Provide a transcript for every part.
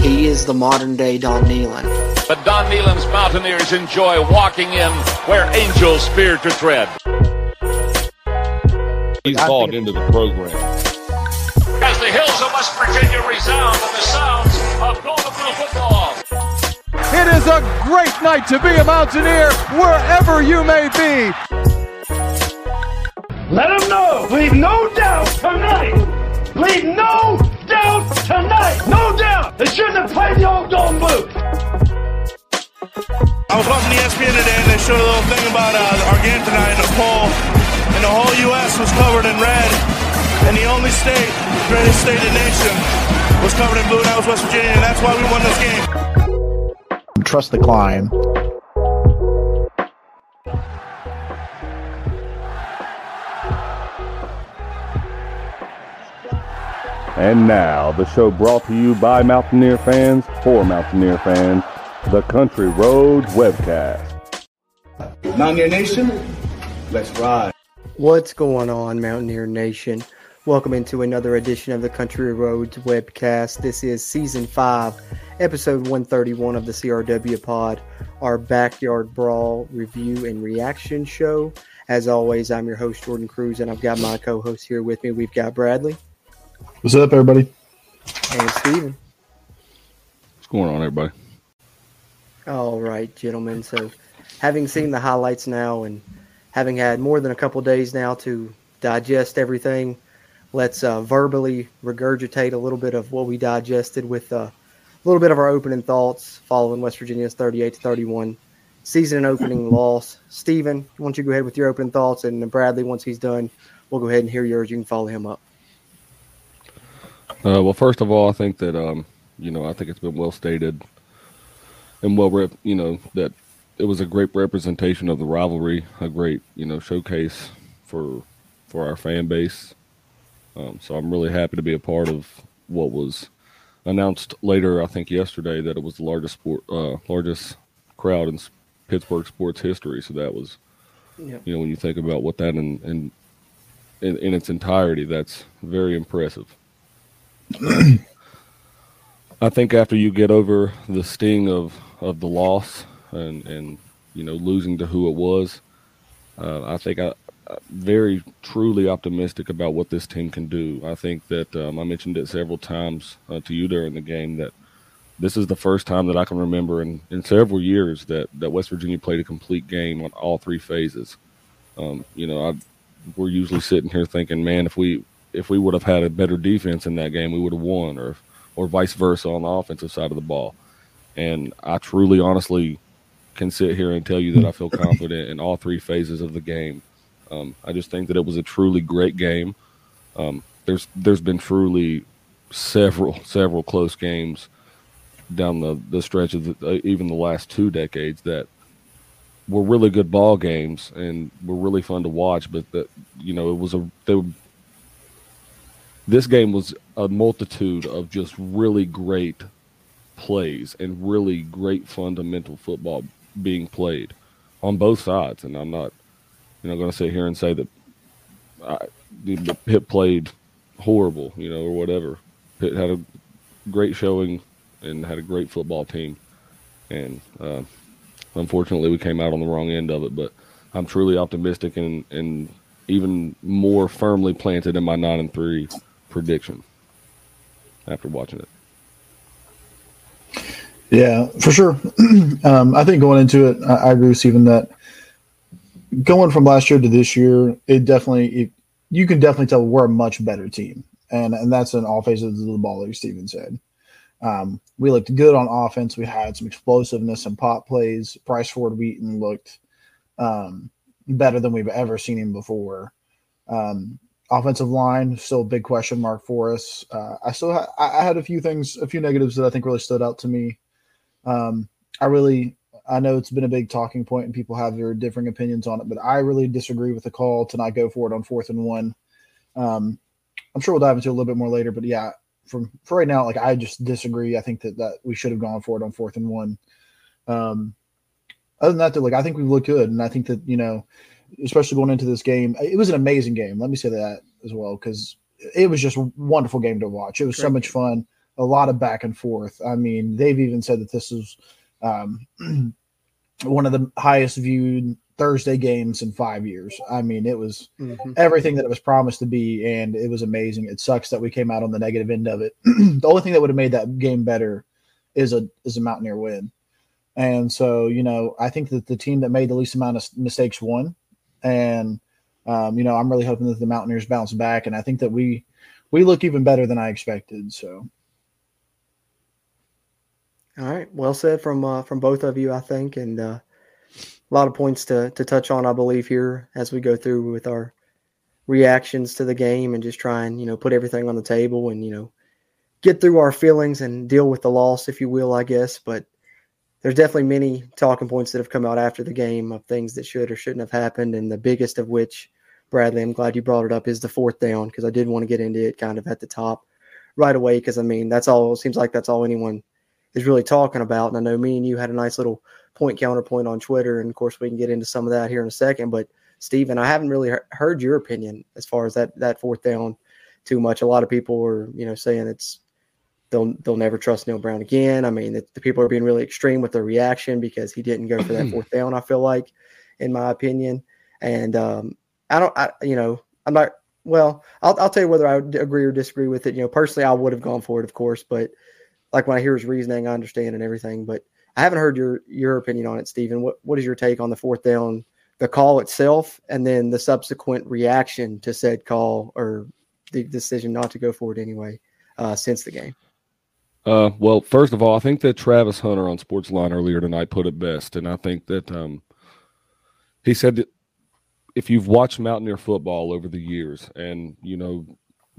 He is the modern day Don Nehlen. But Don Nehlen's Mountaineers enjoy walking in where angels fear to tread. He's bought into the program. As the hills of West Virginia resound with the sounds of Golden Blue football. It is a great night to be a Mountaineer wherever you may be. Let them know. Leave no doubt tonight. Leave no doubt tonight. No doubt. They shouldn't have played the old Golden Blue. I was watching ESPN today and they showed a little thing about uh, our game tonight in the poll. And the whole U.S. was covered in red. And the only state, greatest state in the nation, was covered in blue, and that was West Virginia. And that's why we won this game. Trust the climb. And now, the show brought to you by Mountaineer fans for Mountaineer fans, the Country Roads Webcast. Mountaineer Nation, let's ride. What's going on, Mountaineer Nation? Welcome into another edition of the Country Roads webcast. This is season five, episode 131 of the CRW pod, our backyard brawl review and reaction show. As always, I'm your host, Jordan Cruz, and I've got my co host here with me. We've got Bradley What's up, everybody? and Steven. What's going on, everybody? All right, gentlemen. So, having seen the highlights now and having had more than a couple days now to digest everything, let's uh, verbally regurgitate a little bit of what we digested with uh, a little bit of our opening thoughts following West Virginia's 38 to 31 season and opening loss. Steven, why don't you go ahead with your opening thoughts? And Bradley, once he's done, we'll go ahead and hear yours. You can follow him up. Uh, well, first of all, I think that um, you know I think it's been well stated and well, rep, you know that it was a great representation of the rivalry, a great you know showcase for for our fan base. Um, so I'm really happy to be a part of what was announced later. I think yesterday that it was the largest sport, uh, largest crowd in Pittsburgh sports history. So that was, Yep. you know, when you think about what that in in in, in its entirety, that's very impressive. I think after you get over the sting of, of the loss and, and you know losing to who it was, uh, I think I, I'm very truly optimistic about what this team can do. I think that um, I mentioned it several times uh, to you during the game that this is the first time that I can remember in, in several years that, that West Virginia played a complete game on all three phases. Um, you know, I, we're usually sitting here thinking, man, if we if we would have had a better defense in that game, we would have won, or or vice versa on the offensive side of the ball. And I truly, honestly, can sit here and tell you that I feel confident in all three phases of the game. Um, I just think that it was a truly great game. Um, there's there's been truly several several close games down the, the stretch of the, uh, even the last two decades that were really good ball games and were really fun to watch. But that you know it was a they were, this game was a multitude of just really great plays and really great fundamental football being played on both sides. And I'm not you know going to sit here and say that I, the Pitt played horrible, you know, or whatever. Pitt had a great showing and had a great football team, and uh, unfortunately we came out on the wrong end of it. But I'm truly optimistic and and even more firmly planted in my nine and three prediction after watching it. Yeah, for sure. um, I think going into it, I, I agree with Stephen that going from last year to this year, it definitely it, you can definitely tell we're a much better team, and and that's in all phases of the ball, like Steven said. Um, we looked good on offense. We had some explosiveness and pop plays. Bryce Ford Wheaton looked um, better than we've ever seen him before. Um, offensive line still a big question mark for us. Uh, I still ha- I had a few things, a few negatives that I think really stood out to me. Um, I really I know it's been a big talking point and people have their differing opinions on it, but I really disagree with the call to not go for it on fourth and one. Um, I'm sure we'll dive into a little bit more later, but yeah, from for right now, like I just disagree. I think that that we should have gone for it on fourth and one. Um, other than that, though, like I think we've looked good, and I think that you know, especially going into this game, it was an amazing game. Let me say that as well because it was just a wonderful game to watch. It was so much fun. a lot of back and forth. I mean, they've even said that this is um, one of the highest viewed Thursday games in five years. I mean, it was Mhm. everything that it was promised to be, and it was amazing. It sucks that we came out on the negative end of it. the only thing that would have made that game better is a is a Mountaineer win. And so, you know, I think that the team that made the least amount of mistakes won. And um, you know, I'm really hoping that the Mountaineers bounce back, and I think that we we look even better than I expected. So, All right, well said from uh, from both of you, I think, and uh, a lot of points to to touch on, I believe, here as we go through with our reactions to the game and just try and you know put everything on the table and you know get through our feelings and deal with the loss, if you will, I guess. But there's definitely many talking points that have come out after the game of things that should or shouldn't have happened, and the biggest of which, Bradley, I'm glad you brought it up, is the fourth down because I did want to get into it kind of at the top right away because I mean that's all. It seems like that's all anyone is really talking about. And I know me and you had a nice little point counterpoint on Twitter, and of course we can get into some of that here in a second. But Steven, I haven't really he- heard your opinion as far as that that fourth down too much. A lot of people are you know saying it's they'll they'll never trust Neal Brown again. I mean, the, the people are being really extreme with their reaction because he didn't go for that fourth down. I feel like, in my opinion, and um, I don't, I you know, I'm not. Well, I'll I'll tell you whether I would agree or disagree with it. You know, personally, I would have gone for it, of course, but like when I hear his reasoning, I understand and everything. But I haven't heard your your opinion on it, Stephen. What what is your take on the fourth down, the call itself, and then the subsequent reaction to said call or the decision not to go for it anyway uh, since the game? Uh, well, first of all, I think that Travis Hunter on Sportsline earlier tonight put it best, and I think that um, he said that if you've watched Mountaineer football over the years, and you know,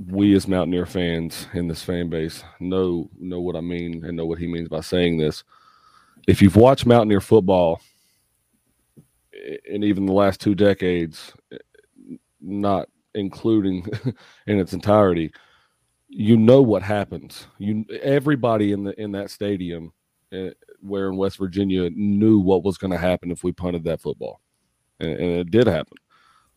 we as Mountaineer fans in this fan base know know what I mean and know what he means by saying this. If you've watched Mountaineer football, in even the last two decades, not including in its entirety, you know what happens. You everybody in the in that stadium, uh, where in West Virginia, knew what was going to happen if we punted that football, and, and it did happen.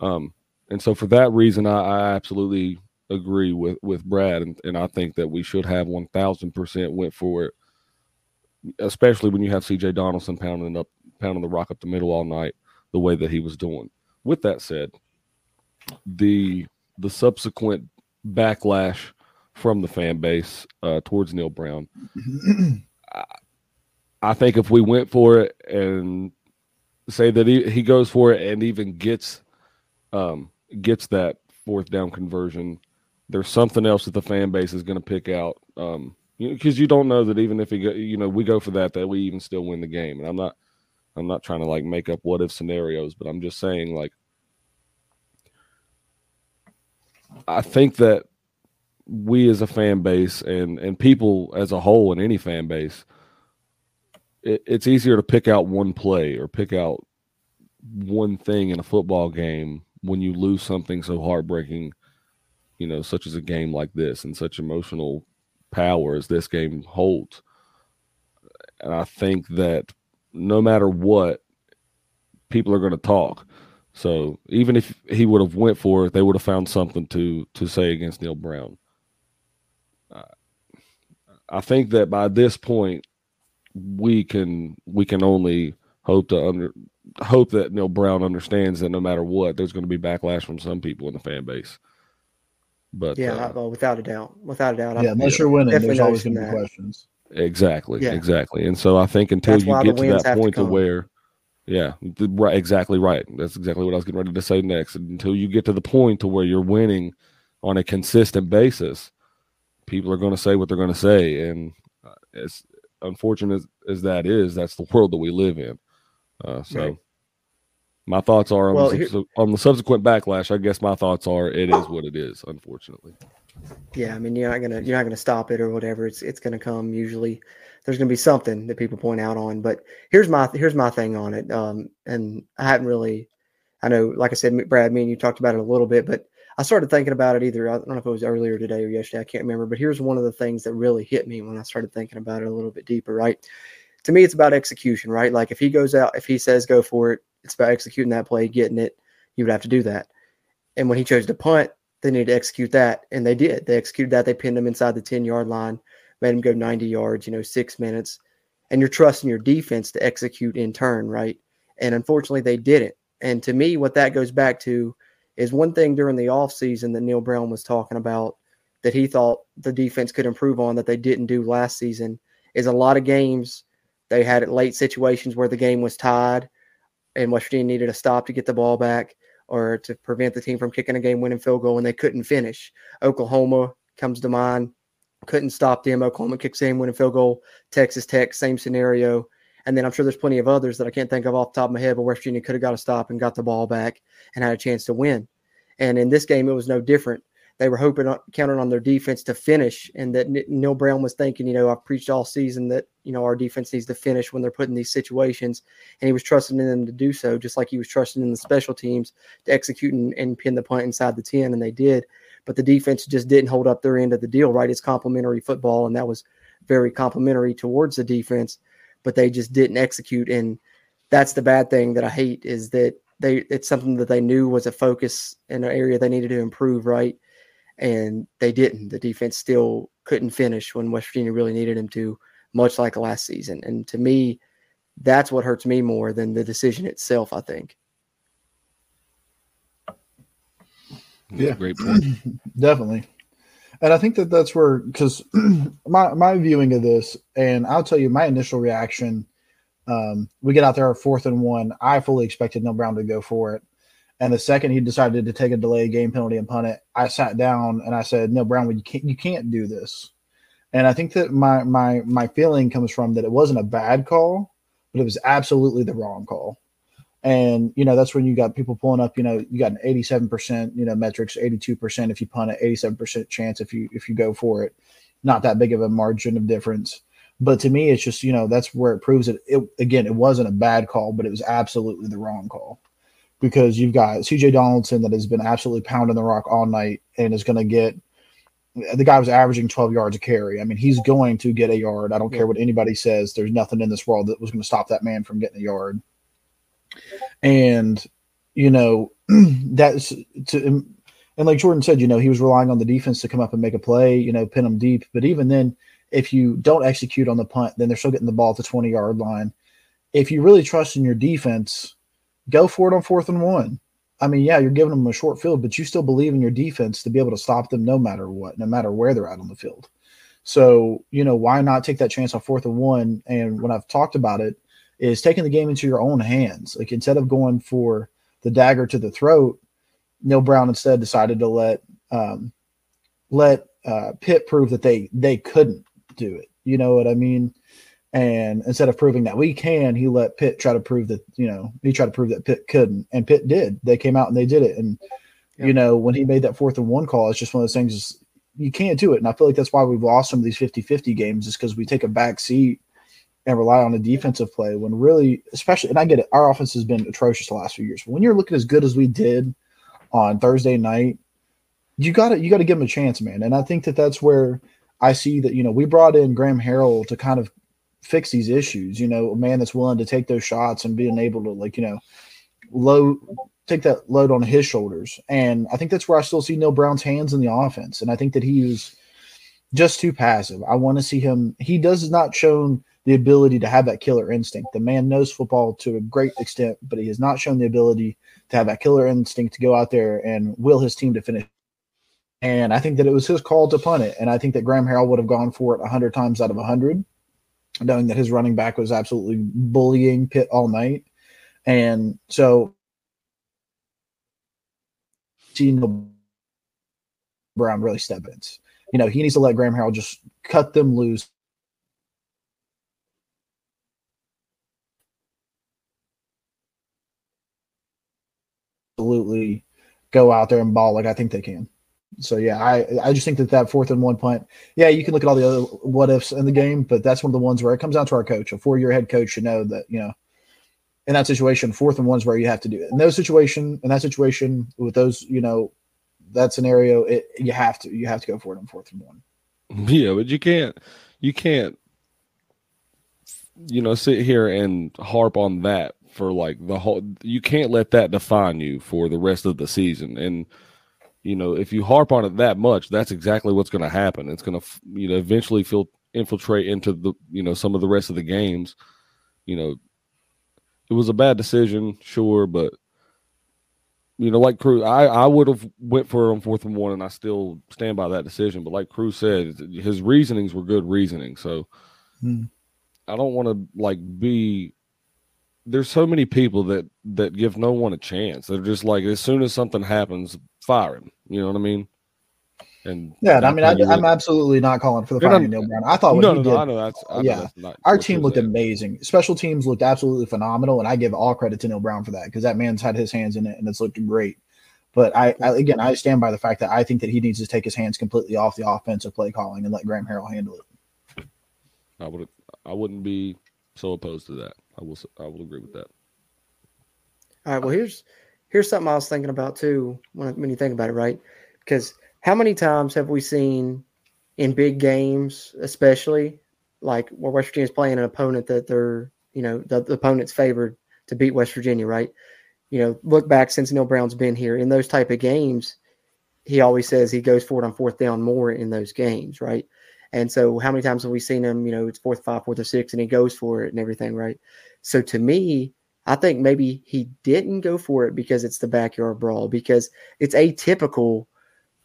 Um, and so for that reason, I, I absolutely agree with with Brad, and, and I think that we should have one thousand percent went for it, especially when you have C.J. Donaldson pounding up pounding the rock up the middle all night the way that he was doing. With that said, the the subsequent backlash from the fan base uh, towards Neal Brown. I, I think if we went for it and say that he, he goes for it and even gets um, gets that fourth down conversion, there's something else that the fan base is going to pick out. Um, because you don't know that even if he go, you know we go for that that we even still win the game. And I'm not I'm not trying to like make up what if scenarios, but I'm just saying like I think that we as a fan base and and people as a whole in any fan base it, it's easier to pick out one play or pick out one thing in a football game when you lose something so heartbreaking you know such as a game like this and such emotional power as this game holds. And i think that no matter what people are going to talk. So even if he would have went for it they would have found something to to say against neal brown I think that by this point we can we can only hope to under hope that Neal Brown understands that no matter what, there's going to be backlash from some people in the fan base. But Yeah, uh, well, without a doubt, without a doubt. yeah, I'm- unless you're winning, there's always going to be questions. exactly, Yeah. exactly. And so I think until That's you get to that have to point to where, yeah, the, right, exactly right. That's exactly what I was getting ready to say next. Until you get to the point to where you're winning on a consistent basis, people are going to say what they're going to say, and uh, as unfortunate as, that is, that's the world that we live in. Uh, so. Right. My thoughts are on, Well, the, here- on the subsequent backlash. I guess my thoughts are it is what it is. Unfortunately, Yeah, I mean, you're not gonna you're not gonna stop it or whatever. It's it's gonna come. Usually, there's gonna be something that people point out on. But here's my here's my thing on it. Um, and I hadn't really, I know, like I said, Brad, me and you talked about it a little bit, but I started thinking about it either. I don't know if it was earlier today or yesterday. I can't remember. But here's one of the things that really hit me when I started thinking about it a little bit deeper. Right, to me, it's about execution. Right, like if he goes out, if he says go for it, it's about executing that play, getting it. You would have to do that. And when he chose to punt, they needed to execute that, and they did. They executed that. They pinned him inside the ten yard line. made them go 90 yards, you know, six minutes, and you're trusting your defense to execute in turn, right? And unfortunately, they didn't. And to me, what that goes back to is one thing during the offseason that Neal Brown was talking about that he thought the defense could improve on that they didn't do last season is a lot of games they had late situations where the game was tied and West Virginia needed a stop to get the ball back or to prevent the team from kicking a game winning field goal and they couldn't finish. Oklahoma comes to mind, couldn't stop them. Oklahoma kicks game winning field goal. Texas Tech, same scenario. And then I'm sure there's plenty of others that I can't think of off the top of my head, but West Virginia could have got a stop and got the ball back and had a chance to win. And in this game, it was no different. They were hoping, counting on their defense to finish, and that Neal Brown was thinking, you know, I've preached all season that you know our defense needs to finish when they're put in these situations, and he was trusting in them to do so, just like he was trusting in the special teams to execute and, and pin the punt inside the ten, and they did. But the defense just didn't hold up their end of the deal, right? It's complementary football, and that was very complimentary towards the defense but they just didn't execute. And that's the bad thing that I hate is that they it's something that they knew was a focus in an area they needed to improve, right? And they didn't. The defense still couldn't finish when West Virginia really needed him to, much like last season. And to me, that's what hurts me more than the decision itself, I think. Yeah, great point. Definitely. And I think that that's where, because my, my viewing of this, and I'll tell you my initial reaction, um, we get out there fourth and one. I fully expected Neal Brown to go for it. And the second he decided to take a delay game penalty and punt it, I sat down and I said, "No, Brown, you can't you can't do this." And I think that my my my feeling comes from that it wasn't a bad call, but it was absolutely the wrong call. And you know that's when you got people pulling up. You know you got an eighty-seven percent, you know metrics, eighty-two percent if you punt it, eighty-seven percent chance if you if you go for it. Not that big of a margin of difference. But to me, it's just you know that's where it proves it. it again, it wasn't a bad call, but it was absolutely the wrong call because you've got C.J. Donaldson that has been absolutely pounding the rock all night and is going to get. The guy was averaging 12 yards a carry. I mean, he's going to get a yard. I don't care what anybody says. There's nothing in this world that was going to stop that man from getting a yard. And, you know, that's to, and like Jordan said, you know, he was relying on the defense to come up and make a play, you know, pin them deep. But even then, if you don't execute on the punt, then they're still getting the ball at the 20 yard line. If you really trust in your defense, go for it on fourth and one. I mean, yeah, you're giving them a short field, but you still believe in your defense to be able to stop them no matter what, no matter where they're at on the field. So, you know, why not take that chance on fourth and one? And when I've talked about it, is taking the game into your own hands. Like instead of going for the dagger to the throat, Neal Brown instead decided to let um, let uh, Pitt prove that they they couldn't do it. You know what I mean? And instead of proving that we can, he let Pitt try to prove that you know he tried to prove that Pitt couldn't, and Pitt did. They came out and they did it. And yeah. you know when he made that fourth and one call, it's just one of those things. You can't do it, and I feel like that's why we've lost some of these 50-50 games, is because we take a back seat and rely on the defensive play when really, especially, and I get it, our offense has been atrocious the last few years. But when you're looking as good as we did on Thursday night, you got to you got to give them a chance, man. And I think that that's where I see that you know we brought in Graham Harrell to kind of fix these issues. You know, a man that's willing to take those shots and being able to like you know load take that load on his shoulders. And I think that's where I still see Neal Brown's hands in the offense. And I think that he is just too passive. I want to see him. He does not shown the ability to have that killer instinct. The man knows football to a great extent, but he has not shown the ability to have that killer instinct to go out there and will his team to finish. And I think that it was his call to punt it. And I think that Graham Harrell would have gone for it 100 times out of 100, knowing that his running back was absolutely bullying Pitt all night. And so, seeing Brown really step in. You know, he needs to let Graham Harrell just cut them loose absolutely go out there and ball like I think they can. So yeah, I I just think that that fourth and one punt. Yeah, you can look at all the other what ifs in the game, but that's one of the ones where it comes down to our coach. A four year head coach should know that you know in that situation, fourth and one's where you have to do it. In those situation, in that situation with those, you know, that scenario, it you have to you have to go for it on fourth and one. Yeah, but you can't you can't you know sit here and harp on that for like the whole you can't let that define you for the rest of the season and you know if you harp on it that much that's exactly what's going to happen it's going to you know eventually feel infiltrate into the you know some of the rest of the games. You know, it was a bad decision, sure, but you know, like Cruz, I, I would have went for on fourth and one, and I still stand by that decision. But like Cruz said, his reasonings were good reasoning. So Hmm. I don't want to like be. There's so many people that that give no one a chance. They're just like as soon as something happens, fire him. You know what I mean? And Yeah, and I mean, I, I'm absolutely not calling for the firing of Neal Brown. I thought what no, he no, did, no, I know that's I know yeah. that's not our team looked saying. amazing. Special teams looked absolutely phenomenal, and I give all credit to Neal Brown for that because that man's had his hands in it and it's looked great. But I, I again, I stand by the fact that I think that he needs to take his hands completely off the offensive play calling and let Graham Harrell handle it. I would I wouldn't be so opposed to that. I will I will agree with that. All right. Well, here's here's something I was thinking about too when when you think about it, right? Because how many times have we seen in big games, especially like where West Virginia's playing an opponent that they're you know the, the opponent's favored to beat West Virginia, right? You know, look back since Neal Brown's been here in those type of games, he always says he goes for it on fourth down more in those games, right? And so, how many times have we seen him? You know, it's fourth, five, fourth, or six, and he goes for it and everything, right? So, to me, I think maybe he didn't go for it because it's the backyard brawl, because it's atypical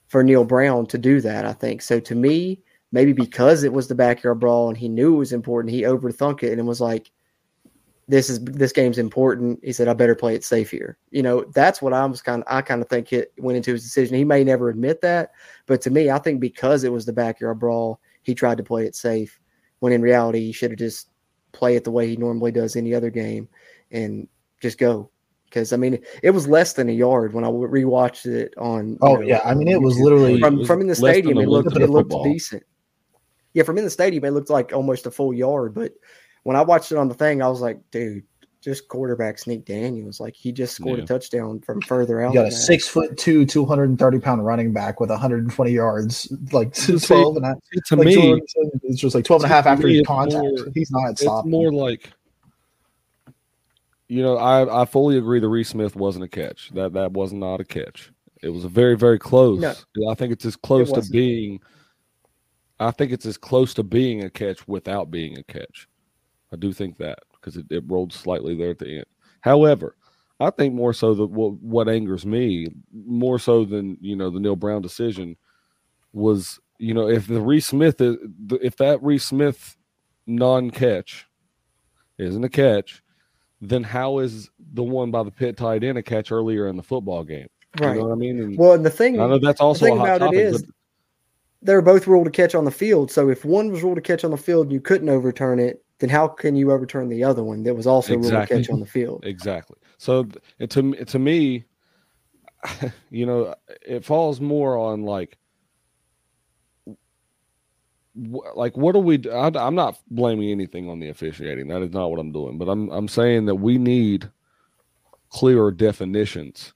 for Neal Brown to do that, I think. So to me, maybe because it was the backyard brawl and he knew it was important, he overthunk it and was like, This is this game's important. He said, I better play it safe here. You know, that's what I was kind of I kind of think it went into his decision. He may never admit that, but to me, I think because it was the backyard brawl, he tried to play it safe. When in reality, he should have just play it the way he normally does any other game and just go. Because I mean, it was less than a yard when I rewatched it on. Oh know, yeah, I mean, it was literally from was from in the stadium. It looked it looked football. decent. Yeah, from in the stadium, it looked like almost a full yard. But when I watched it on the thing, I was like, dude, just quarterback Sneak Daniels. Like he just scored Yeah. a touchdown from further out. you got a six foot two, two hundred and thirty pound running back with 120 yards, like See, 12 and a half. To Like me, 200 it's just like 12 and a half after me, his contact. more- He's not it's more like you know I I fully agree the Reese Smith wasn't a catch that that was not a catch it was very very close No. I think it's as close to being I think it's as close to being a catch without being a catch I do think that because it, it rolled slightly there at the end however I think more so that what what angers me more so than you know the Neal Brown decision was you know if the Reese Smith is if that Reese Smith non catch isn't a catch, then how is the one by the Pitt tight end a catch earlier in the football game? You Right. know what I mean? And Well, and the thing, I know that's also thing a hot about topic, it is- they're both ruled to catch on the field. So if one was ruled to catch on the field you couldn't overturn it, then how can you overturn the other one that was also Exactly. to catch on the field? exactly. So to to me, you know, it falls more on like. Like what do we? do? I, I'm not blaming anything on the officiating. That is not what I'm doing. But I'm I'm saying that we need clearer definitions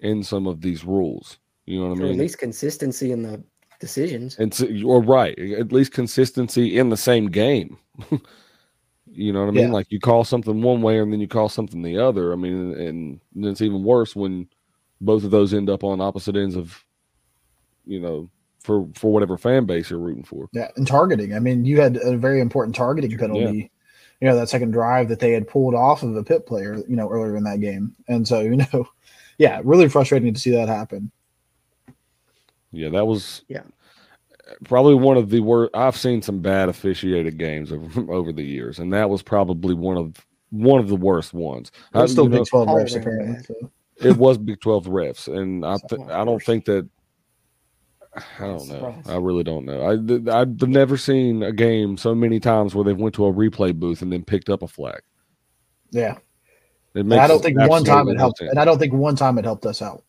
in some of these rules. You know what I mean at least consistency in the decisions. And so you're right. At least consistency in the same game. you know what I mean? Yeah. Like you call something one way and then you call something the other. I mean, and, and it's even worse when both of those end up on opposite ends of, you know, for for whatever fan base you're rooting for. Yeah, and targeting. I mean, you had a very important targeting penalty. Yeah. You know, that second drive that they had pulled off of a Pitt player, you know, earlier in that game. And so, you know, yeah, really frustrating to see that happen. Yeah, that was Yeah. probably one of the worst. I've seen some bad officiated games over over the years, and that was probably one of one of the worst ones. It was I- still you know, 12 refs, apparently. So. it was Big Twelve refs, and I th- I don't think that. I don't know. I really don't know. I th- I've never seen a game so many times where they went to a replay booth and then picked up a flag. Yeah. It And I don't think one time it helped. sense. And I don't think one time it helped us out.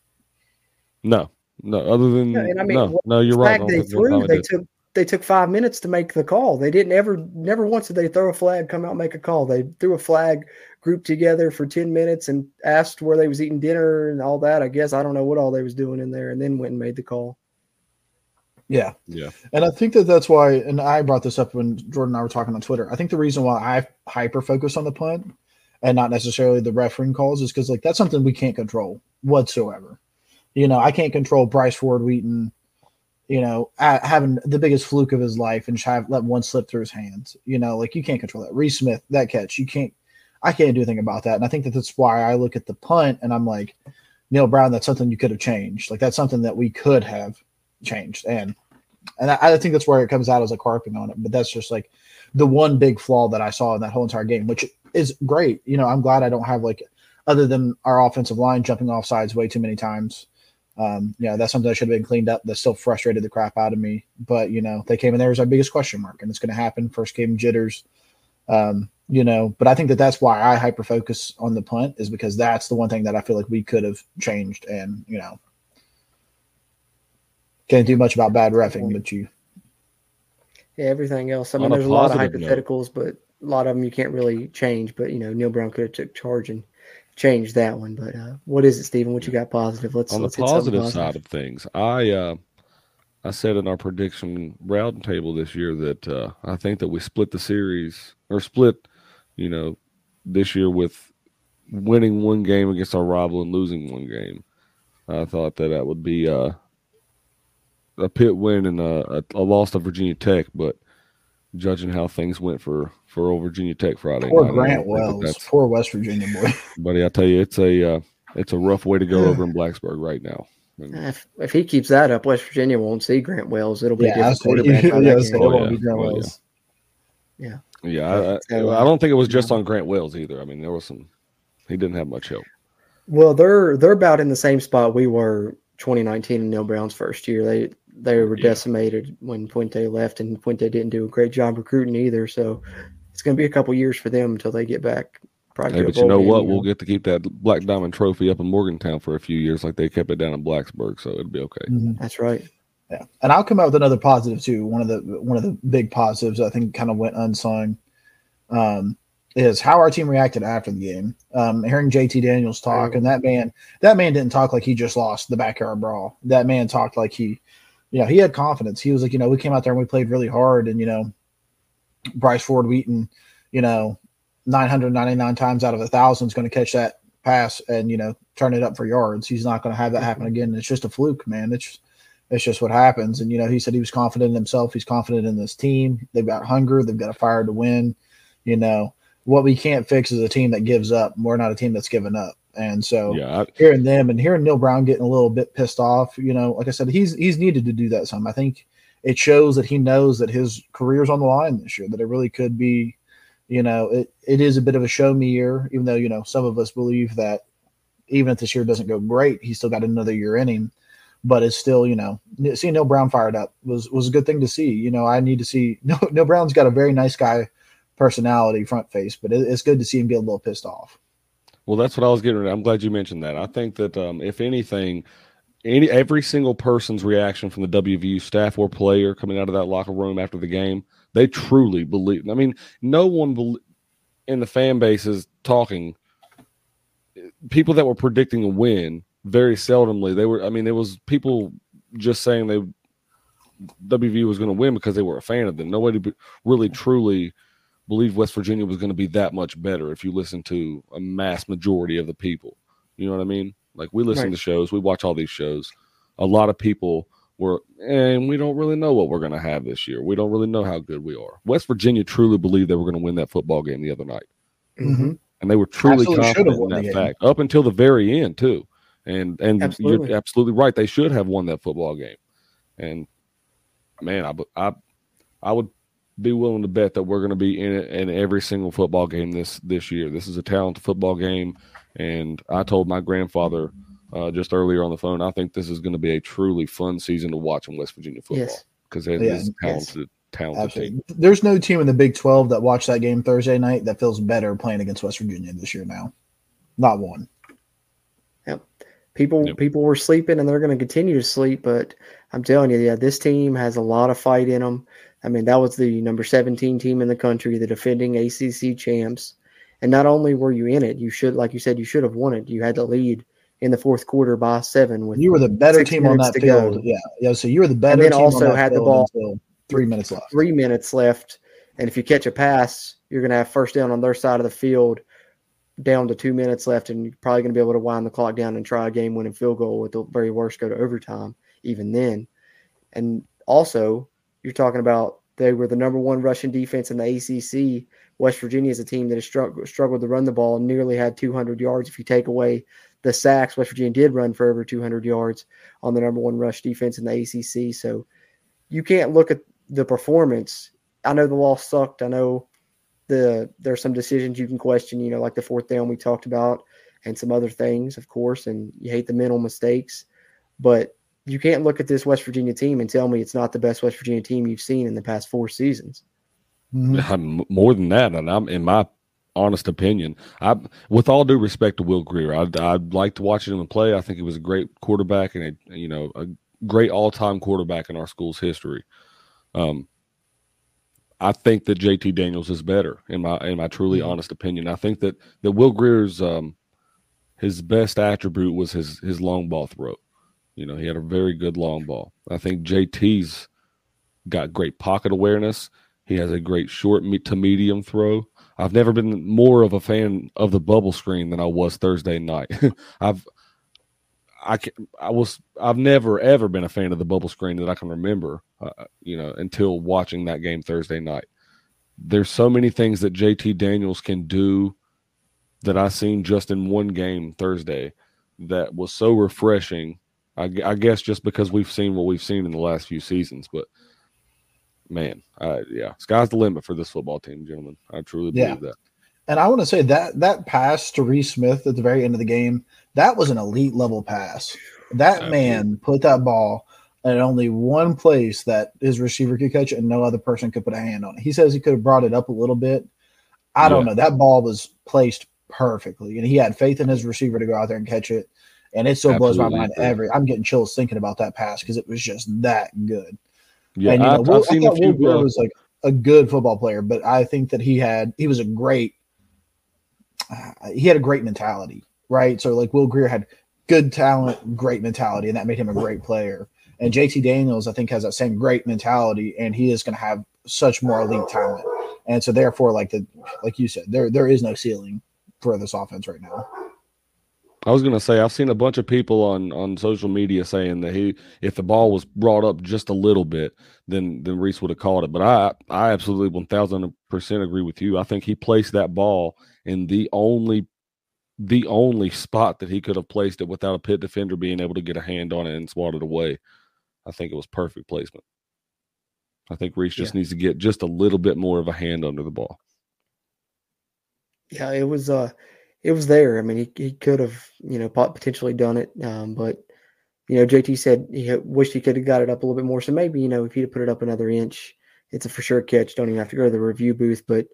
No, no. Other than Yeah, I mean, no, no, you're The right. I flag don't they think one time threw, they did. took they took five minutes to make the call. They didn't ever never once did they throw a flag, come out and make a call. They threw a flag, grouped together for ten minutes, and asked where they was eating dinner and all that. I guess I don't know what all they was doing in there, and then went and made the call. Yeah. Yeah. And I think that that's why, and I brought this up when Jordan and I were talking on Twitter. I think the reason why I hyper focus on the punt and not necessarily the refereeing calls is because like that's something we can't control whatsoever. You know, I can't control Bryce Ford Wheaton, you know, having the biggest fluke of his life and have let one slip through his hands. You know, like you can't control that. Reese Smith, that catch, you can't. I can't do anything about that, and I think that that's why I look at the punt and I'm like, Neal Brown, that's something you could have changed. Like that's something that we could have changed, and and I, I think that's where it comes out as a carping on it. But that's just like the one big flaw that I saw in that whole entire game, which is great. You know, I'm glad I don't have like other than our offensive line jumping off sides way too many times um, yeah, that's something that should have been cleaned up. That still frustrated the crap out of me. But you know, they came in there as our biggest question mark, and it's going to happen. First game jitters, um, you know. But I think that that's why I hyper focus on the punt is because that's the one thing that I feel like we could have changed, and you know, can't do much about bad refing, but you. Yeah, everything else. I mean, there's a lot of hypotheticals, note. but a lot of them you can't really change. But you know, Neal Brown could have took charge and change that one. But uh, what is it, Stephen? What you got positive? Let's on let's the positive, positive side of things. I uh, I said in our prediction round table this year that uh, I think that we split the series or split, you know, this year with winning one game against our rival and losing one game. I thought that that would be uh, a Pitt win and a, a, loss to Virginia Tech, but judging how things went for for old Virginia Tech Friday. Poor night, Grant Wells, poor West Virginia boy. buddy, I tell you, it's a uh, it's a rough way to go over in Blacksburg right now. If, if he keeps that up, West Virginia won't see Grant Wells. It'll be yeah, a different quarterback. yeah, it won't be Grant Wells. Yeah. Yeah, I, I, I, don't think it was just on Grant Wells either. I mean, there was some. He didn't have much help. Well, they're they're about in the same spot we were 2019 in Neal Brown's first year. They they were yeah. decimated when Fuente left, and Fuente didn't do a great job recruiting either. So it's going to be a couple years for them until they get back. Probably hey, but you know what? We'll get to keep that Black Diamond Trophy up in Morgantown for a few years, like they kept it down in Blacksburg. So it'll be okay. Mm-hmm. That's right. Yeah, and I'll come out with another positive too. One of the one of the big positives I think kind of went unsung um, is how our team reacted after the game. Um, hearing JT Daniels talk, and that man, that man didn't talk like he just lost the backyard brawl. That man talked like he you know, he had confidence. He was like, you know, we came out there and we played really hard, and you know, Bryce Ford Wheaton, you know, 999 times out of a thousand is going to catch that pass and you know turn it up for yards. He's not going to have that happen mm-hmm. again. It's just a fluke, man. It's it's just what happens. And you know, he said he was confident in himself. He's confident in this team. They've got hunger. They've got a fire to win. You know, what we can't fix is a team that gives up. We're not a team that's given up. And so yeah, I, hearing them and hearing Neal Brown getting a little bit pissed off, you know, like I said, he's he's needed to do that some. I think it shows that he knows that his career's on the line this year, that it really could be, you know, it, it is a bit of a show me year, even though, you know, some of us believe that even if this year doesn't go great, he's still got another year in him. But it's still, you know, seeing Neal Brown fired up was was a good thing to see. You know, I need to see Neil, Neal Brown's got a very nice guy personality front face, but it, it's good to see him get a little pissed off. Well, that's what I was getting. At. I'm glad you mentioned that. I think that um, if anything, any every single person's reaction from the WVU staff or player coming out of that locker room after the game, they truly believe. I mean, no one in the fan base is talking. People that were predicting a win very seldomly. They were. I mean, it was people just saying they WVU was going to win because they were a fan of them. Nobody really truly believe West Virginia was going to be that much better if you listen to a mass majority of the people. You know what I mean? Like we listen right. to shows, we watch all these shows. A lot of people were, and we don't really know what we're going to have this year. We don't really know how good we are. West Virginia truly believed they were going to win that football game the other night, mm-hmm. and they were truly absolutely confident in that fact up until the very end too. And and absolutely. you're absolutely right. They should have won that football game. And man, I I I would be willing to bet that we're going to be in it in every single football game this this year. This is a talented football game, and I told my grandfather uh, just earlier on the phone, I think this is going to be a truly fun season to watch in West Virginia football because yes. it yeah, is talented. Yes. Talented Absolutely. team. There's no team in the Big 12 that watched that game Thursday night that feels better playing against West Virginia this year. Now, not one. Yep. People yep. people were sleeping and they're going to continue to sleep, but I'm telling you, yeah, this team has a lot of fight in them. I mean, that was the number 17 team in the country, the defending ACC champs. And not only were you in it, you should, like you said, you should have won it. You had the lead in the fourth quarter by seven. With you were the better team on that field. Go. Yeah, yeah. So you were the better. And then also had the ball three minutes left. Three minutes left, and if you catch a pass, you're going to have first down on their side of the field, down to two minutes left, and you're probably going to be able to wind the clock down and try a game-winning field goal. With the very worst, go to overtime. Even then, And also, you're talking about they were the number one rushing defense in the ACC. West Virginia is a team that has struggled, to run the ball and nearly had 200 yards. If you take away the sacks, West Virginia did run for over 200 yards on the number one rush defense in the ACC. So you can't look at the performance. I know the loss sucked. I know the there's some decisions you can question, you know, like the fourth down we talked about and some other things, of course, and you hate the mental mistakes. But you can't look at this West Virginia team and tell me it's not the best West Virginia team you've seen in the past four seasons. Mm-hmm. More than that, and I'm in my honest opinion. I, with all due respect to Will Grier, I'd, I'd like to watch him play. I think he was a great quarterback and a you know a great all time quarterback in our school's history. Um, I think that JT Daniels is better in my in my truly mm-hmm. honest opinion. I think that that Will Grier's um, his best attribute was his his long ball throw. You know, he had a very good long ball. I think JT's got great pocket awareness. He has a great short to medium throw. I've never been more of a fan of the bubble screen than I was Thursday night. I've I can, I was I've never ever been a fan of the bubble screen that I can remember, uh, you know, until watching that game Thursday night. There's so many things that JT Daniels can do that I seen just in one game Thursday that was so refreshing. I, I guess just because we've seen what we've seen in the last few seasons, but man, uh, yeah, sky's the limit for this football team, gentlemen. I truly believe yeah. that. And I want to say that that pass to Reese Smith at the very end of the game, that was an elite level pass. That man put that ball at only one place that his receiver could catch it and no other person could put a hand on it. He says he could have brought it up a little bit. I don't know. That ball was placed perfectly, and he had faith in his receiver to go out there and catch it. And it still Absolutely. blows my mind every. I'm getting chills thinking about that pass because it was just that good. Yeah, and, you know, I've, Will, I've seen I thought Will uh, was like a good football player, but I think that he had he was a great. Uh, he had a great mentality, right? So like Will Grier had good talent, great mentality, and that made him a great player. And JT Daniels, I think, has that same great mentality, and he is going to have such more elite talent. And so, therefore, like the like you said, there there is no ceiling for this offense right now. I was gonna say I've seen a bunch of people on on social media saying that he if the ball was brought up just a little bit, then then Reese would have caught it. But I I absolutely one thousand percent agree with you. I think he placed that ball in the only the only spot that he could have placed it without a Pitt defender being able to get a hand on it and swat it away. I think it was perfect placement. I think Reese just yeah. needs to get just a little bit more of a hand under the ball. Yeah, it was uh it was there. I mean, he, he could have, you know, potentially done it. Um, but, you know, JT said he wished he could have got it up a little bit more. So maybe, you know, if he'd put it up another inch, it's a for sure catch. Don't even have to go to the review booth. But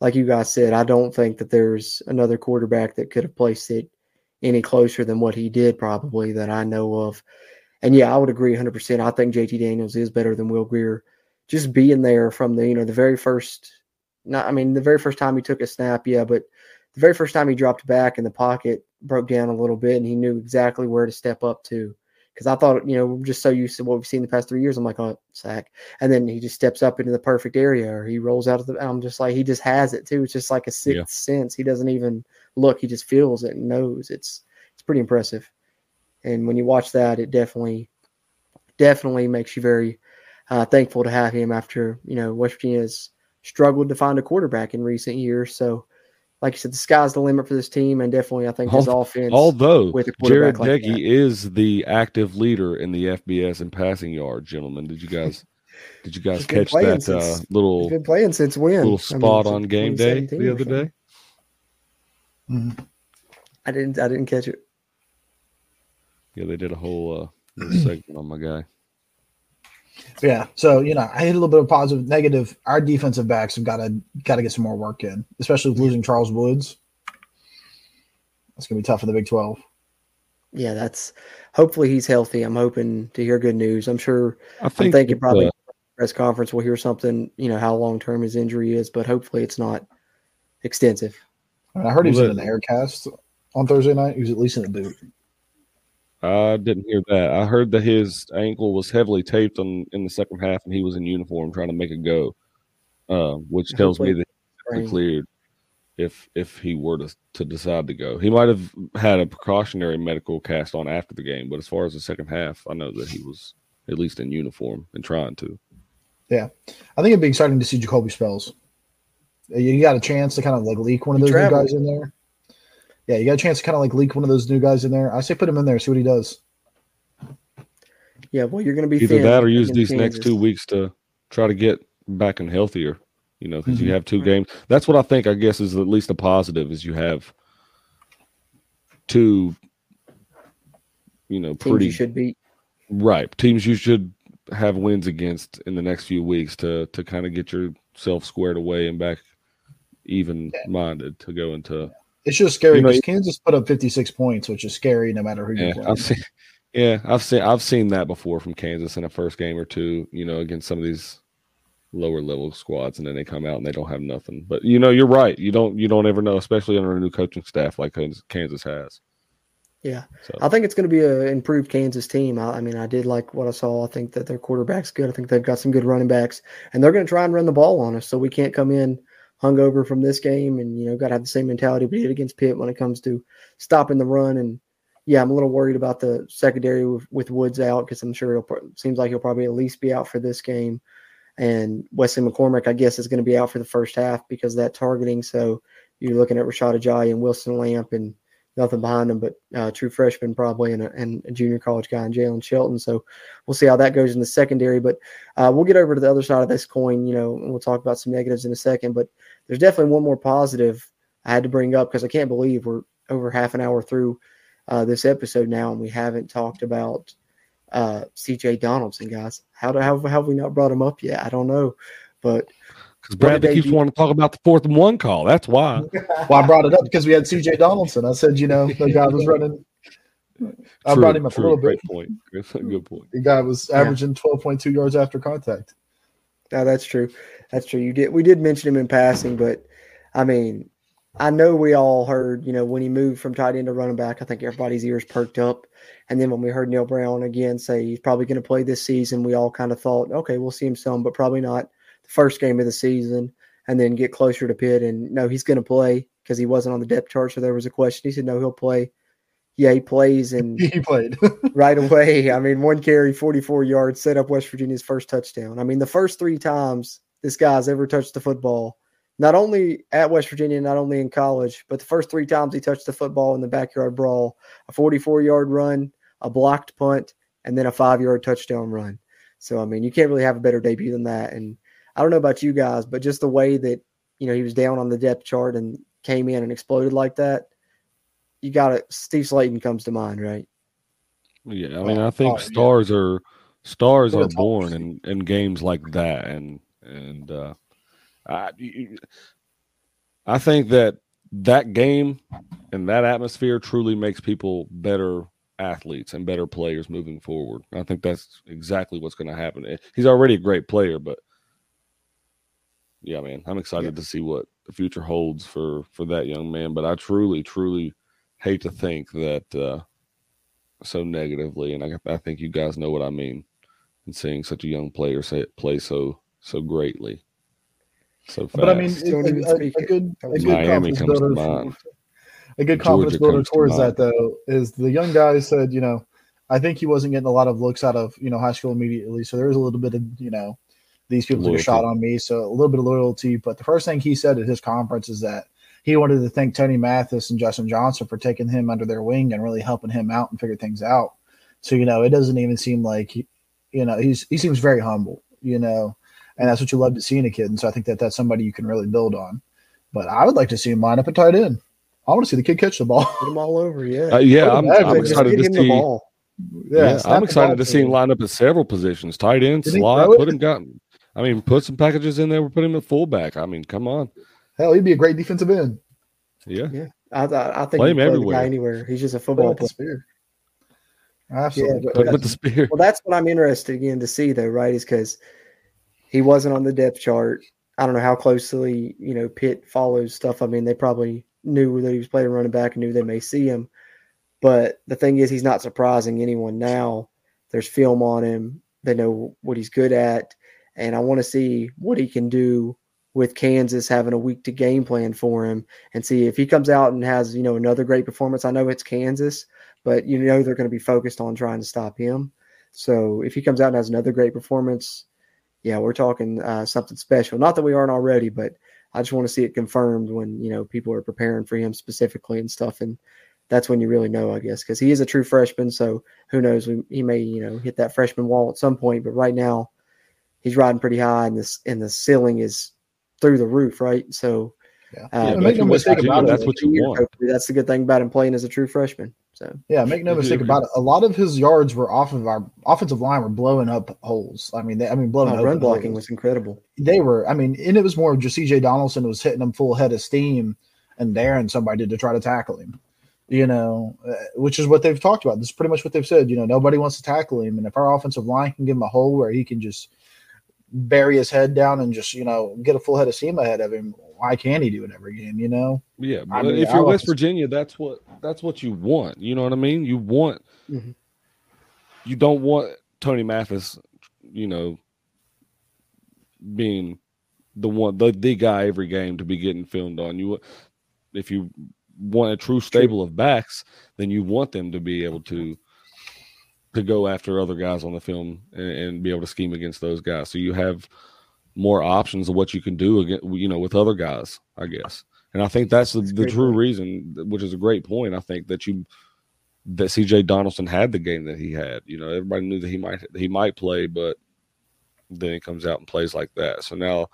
like you guys said, I don't think that there's another quarterback that could have placed it any closer than what he did, probably that I know of. And yeah, I would agree 100%. I think JT Daniels is better than Will Grier. Just being there from the, you know, the very first, not, I mean, the very first time he took a snap, yeah, but the very first time he dropped back in the pocket broke down a little bit and he knew exactly where to step up to. Because I thought, you know, we're just so used to what we've seen the past three years. I'm like, oh, sack. And then he just steps up into the perfect area or he rolls out of the. I'm just like, he just has it too. It's just like a sixth yeah. sense. He doesn't even look, he just feels it and knows. It's, it's pretty impressive. And when you watch that, it definitely, definitely makes you very uh, thankful to have him after, you know, West Virginia has struggled to find a quarterback in recent years. So, like you said, the sky's the limit for this team, and definitely I think his offense. Although with Jared like is the active leader in the FBS in passing yards, gentlemen. Did you guys? Did you guys catch that since, uh, little? Been playing since when? Little spot I mean, on game day the other day. Mm-hmm. I didn't. I didn't catch it. Yeah, they did a whole uh, segment on my guy. Yeah. So, you know, I hit a little bit of positive, negative. Our defensive backs have got to got to get some more work in, especially with losing Charles Woods. That's gonna be tough for the Big Twelve. Yeah, that's hopefully he's healthy. I'm hoping to hear good news. I'm sure I think, I'm thinking probably uh, press conference we'll hear something, you know, how long term his injury is, but hopefully it's not extensive. I heard he was in an air cast on Thursday night. He was at least in a boot. I didn't hear that. I heard that his ankle was heavily taped on in the second half, and he was in uniform trying to make a go, uh, which tells me that he's cleared if if he were to to decide to go. He might have had a precautionary medical cast on after the game, but as far as the second half, I know that he was at least in uniform, and trying to. Yeah, I think it'd be exciting to see Jacolby Spells. You got a chance to kind of like leak one of those new guys in there. Yeah, you got a chance to kind of like leak one of those new guys in there. I say put him in there, see what he does. Yeah, well, you're going to be either that or use these Kansas. next two weeks to try to get back and healthier. You know, because mm-hmm. you have two games. That's what I think. I guess is at least a positive is you have two. You know, pretty you should be right teams you should have wins against in the next few weeks to to kind of get yourself squared away and back even minded to go into. It's just scary because you know, Kansas put up 56 points, which is scary no matter who yeah, you're playing. I've seen, yeah, I've seen I've seen that before from Kansas in a first game or two. You know, against some of these lower level squads, and then they come out and they don't have nothing. But you know, you're right. You don't you don't ever know, especially under a new coaching staff like Kansas has. Yeah, so. I think it's going to be an improved Kansas team. I, I, mean, I did like what I saw. I think that their quarterback's good. I think they've got some good running backs, and they're going to try and run the ball on us. So we can't come in hungover from this game, and you know, got to have the same mentality we did against Pitt when it comes to stopping the run. And yeah, I'm a little worried about the secondary with, with Woods out because I'm sure it'll seems like he'll probably at least be out for this game. And Wesley McCormick, I guess, is going to be out for the first half because that targeting. So you're looking at Rashad Ajayi and Wilson Lamp and nothing behind them but uh, true freshman probably and a, and a junior college guy and Jalen Shelton. So we'll see how that goes in the secondary. But uh, we'll get over to the other side of this coin, you know, and we'll talk about some negatives in a second. But there's definitely one more positive I had to bring up because I can't believe we're over half an hour through uh, this episode now and we haven't talked about uh, CJ Donaldson, guys. How, do, how, how have we not brought him up yet? I don't know. But because Bradley keeps wanting to talk about the fourth and one call. That's why. well, I brought it up because we had CJ Donaldson. I said, you know, the guy was running. I brought him up true, a little great bit. Point. Good point. The guy was averaging twelve point two yards after contact. No, that's true. That's true. You did. We did mention him in passing, but I mean, I know we all heard, you know, when he moved from tight end to running back, I think everybody's ears perked up. And then when we heard Neal Brown again say he's probably going to play this season, we all kind of thought, okay, we'll see him some, but probably not the first game of the season. And then get closer to Pitt and no, he's going to play because he wasn't on the depth chart. So there was a question. He said, no, he'll play. Yeah, he plays and he played right away. I mean, one carry, 44 yards, set up West Virginia's first touchdown. I mean, the first three times this guy's ever touched the football, not only at West Virginia, not only in college, but the first three times he touched the football in the backyard brawl, a 44 yard run, a blocked punt, and then a five yard touchdown run. So, I mean, you can't really have a better debut than that. And I don't know about you guys, but just the way that, you know, he was down on the depth chart and came in and exploded like that, you got it. Steve Slaton comes to mind, right? Yeah. I mean, I think oh, stars yeah. are stars are born in, in games like that. And, and, uh, I, I think that that game and that atmosphere truly makes people better athletes and better players moving forward. I think that's exactly what's going to happen. He's already a great player, but yeah, man, I'm excited yeah. to see what the future holds for for that young man. But I truly, truly hate to think that uh, so negatively, and I, I think you guys know what I mean. And seeing such a young player say play so so greatly. So fast. But I mean, a, a, a, good, a good Miami confidence builder. To a good confidence builder towards to that though is the young guy said, you know, I think he wasn't getting a lot of looks out of you know high school immediately, so there was a little bit of you know these people loyalty. took a shot on me, so a little bit of loyalty. But the first thing he said at his conference is that he wanted to thank Tony Mathis and Justin Johnson for taking him under their wing and really helping him out and figure things out. So you know, it doesn't even seem like he, you know he's he seems very humble, you know, and that's what you love to see in a kid. And so I think that that's somebody you can really build on. But I would like to see him line up at tight end. I want to see the kid catch the ball. Put him all over, yeah. Uh, yeah, I'm, I'm excited to see. Yeah, yeah I'm excited to see him line up at several positions: tight end, slot. Put him got. I mean, put some packages in there. We're putting him at fullback. I mean, come on. Hell, he'd be a great defensive end. Yeah, yeah. I, I, I think play him everywhere. Anywhere. He's just a football player. Absolutely. Yeah, but, with the spear. Well, that's what I'm interested in to see, though, right? Is because he wasn't on the depth chart. I don't know how closely you know Pitt follows stuff. I mean, they probably knew that he was playing running back and knew they may see him. But the thing is, he's not surprising anyone now. There's film on him. They know what he's good at, and I want to see what he can do with Kansas having a week to game plan for him and see if he comes out and has you know another great performance. I know it's Kansas, but you know they're going to be focused on trying to stop him. So if he comes out and has another great performance, yeah, we're talking uh, something special. Not that we aren't already, but I just want to see it confirmed when you know people are preparing for him specifically and stuff, and that's when you really know, I guess, because he is a true freshman. So who knows? He may you know hit that freshman wall at some point, but right now he's riding pretty high, and this and the ceiling is through the roof, right? So. Yeah. Uh, Yeah, make no mistake about it. That's what you want. hopefully That's the good thing about him playing as a true freshman. So Yeah, make no mistake about it. A lot of his yards were off of our offensive line were blowing up holes. I mean, they, I mean, blowing oh, up run blocking holes. was incredible. They were. I mean, and it was more of just C.J. Donaldson was hitting them full head of steam and daring somebody to try to tackle him. You know, uh, which is what they've talked about. This is pretty much what they've said. You know, nobody wants to tackle him, and if our offensive line can give him a hole where he can just bury his head down and just you know get a full head of steam ahead of him, why can't he do it every game? You know. Yeah, I mean, if you're West Virginia, that's what that's what you want. You know what I mean? You want Mhm. you don't want Tony Mathis, you know, being the one the, the guy every game to be getting filmed on. You if you want a true stable of backs, then you want them to be able to to go after other guys on the film and, and be able to scheme against those guys. So you have more options of what you can do again, you know, with other guys, I guess. And I think that's the, That's the true point. reason, which is a great point. I think that you that CJ Donaldson had the game that he had. You know, everybody knew that he might he might play, but then he comes out and plays like that. So now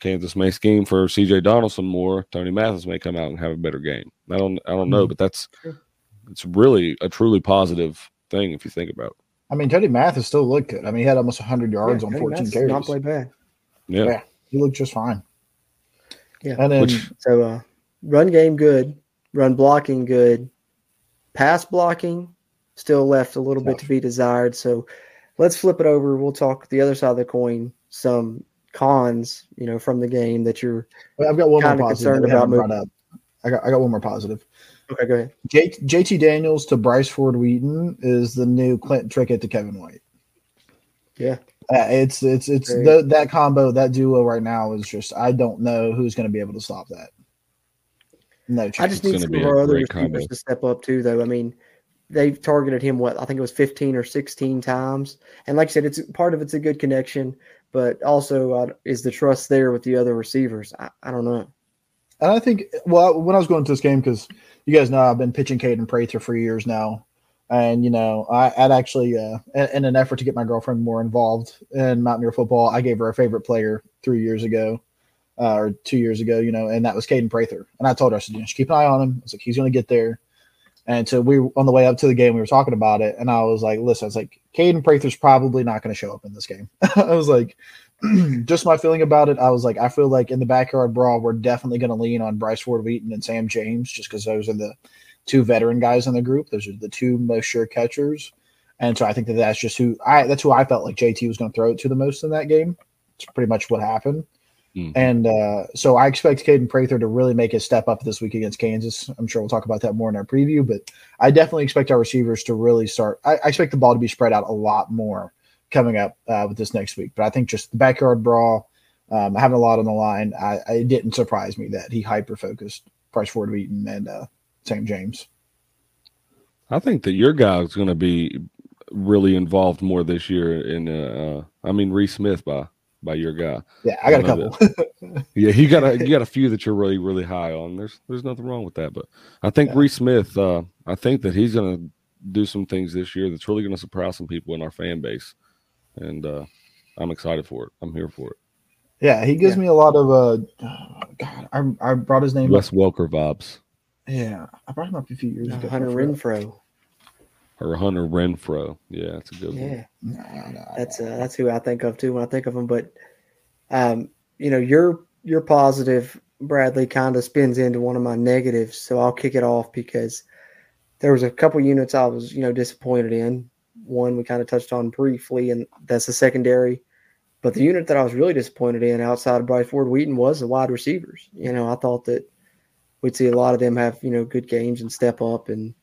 Kansas may scheme for CJ Donaldson more. Tony Mathis may come out and have a better game. I don't I don't know, mm-hmm. but that's it's really a truly positive thing if you think about it. I mean, Teddy Mathis still looked good. I mean, he had almost 100 yards Yeah, on Tony 14 Mathis carries. Not play bad. Yeah. Yeah. He looked just fine. Yeah. And then, Which So uh, run game good, run blocking good, pass blocking still left a little bit to be desired. So let's flip it over. We'll talk the other side of the coin. Some cons, you know, from the game that you're. I've got one more kinda positive concerned that we haven't about up. I got, I got one more positive. Okay, go ahead. J, JT Daniels to Bryce Ford Wheaton is the new Clint Trickett to Kevin White. Yeah. Uh, it's it's it's the, that combo that duo right now is just I don't know who's going to be able to stop that. No chance. I just need some of our other great receivers combo. to step up too, though. I mean, they've targeted him what I think it was 15 or 16 times, and like I said, it's part of it's a good connection, but also uh, is the trust there with the other receivers? I, I don't know. And I think, well, when I was going to this game, because you guys know I've been pitching Kaden Prather for years now. And, you know, I, I'd actually, uh, in, an effort to get my girlfriend more involved in Mountaineer football, I gave her a favorite player three years ago uh, or two years ago, you know, and that was Kaden Prather. And I told her, I said, you know, keep an eye on him. I was like, he's going to get there. And so we were on the way up to the game, we were talking about it. And I was like, listen, I was like, Kaden Prather's probably not going to show up in this game. I was like, just my feeling about it, I was like, I feel like in the backyard brawl, we're definitely going to lean on Bryce Ford Wheaton and Sam James, just because those are the two veteran guys in the group. Those are the two most sure catchers, and so I think that that's just who I that's who I felt like JT was going to throw it to the most in that game. It's pretty much what happened. Mhm. And uh, so I expect Kaden Prather to really make his step up this week against Kansas. I'm sure we'll talk about that more in our preview, but I definitely expect our receivers to really start. I, I expect the ball to be spread out a lot more coming up uh, with this next week. But I think just the backyard brawl, um, having a lot on the line, I, I it didn't surprise me that he hyper focused Bryce Ford Wheaton and uh, Sam James. I think that your guy is going to be really involved more this year. In uh, uh, I mean, Reese Smith by by your guy. Yeah, I got a I know couple. Yeah, he got a you got a few that you're really really high on. There's there's nothing wrong with that, but I think Yeah. Reese Smith. Uh, I think that he's going to do some things this year that's really going to surprise some people in our fan base, and uh, I'm excited for it. I'm here for it. yeah, he gives Yeah. me a lot of uh, God. I, I brought his name. Wes Welker vibes Yeah, I brought him up a few years ago. Hunter Renfro. or Hunter Renfro. Yeah, that's a good one. Yeah. No, no, no. That's uh, that's who I think of too when I think of him. But um, you know, your your positive, Bradley, kind of spins into one of my negatives. So I'll kick it off because there was a couple units I was you know disappointed in. One we kind of touched on briefly, and that's the secondary. But the unit that I was really disappointed in outside of Bryce Ford Wheaton was the wide receivers. You know, I thought that we'd see a lot of them have you know good games and step up and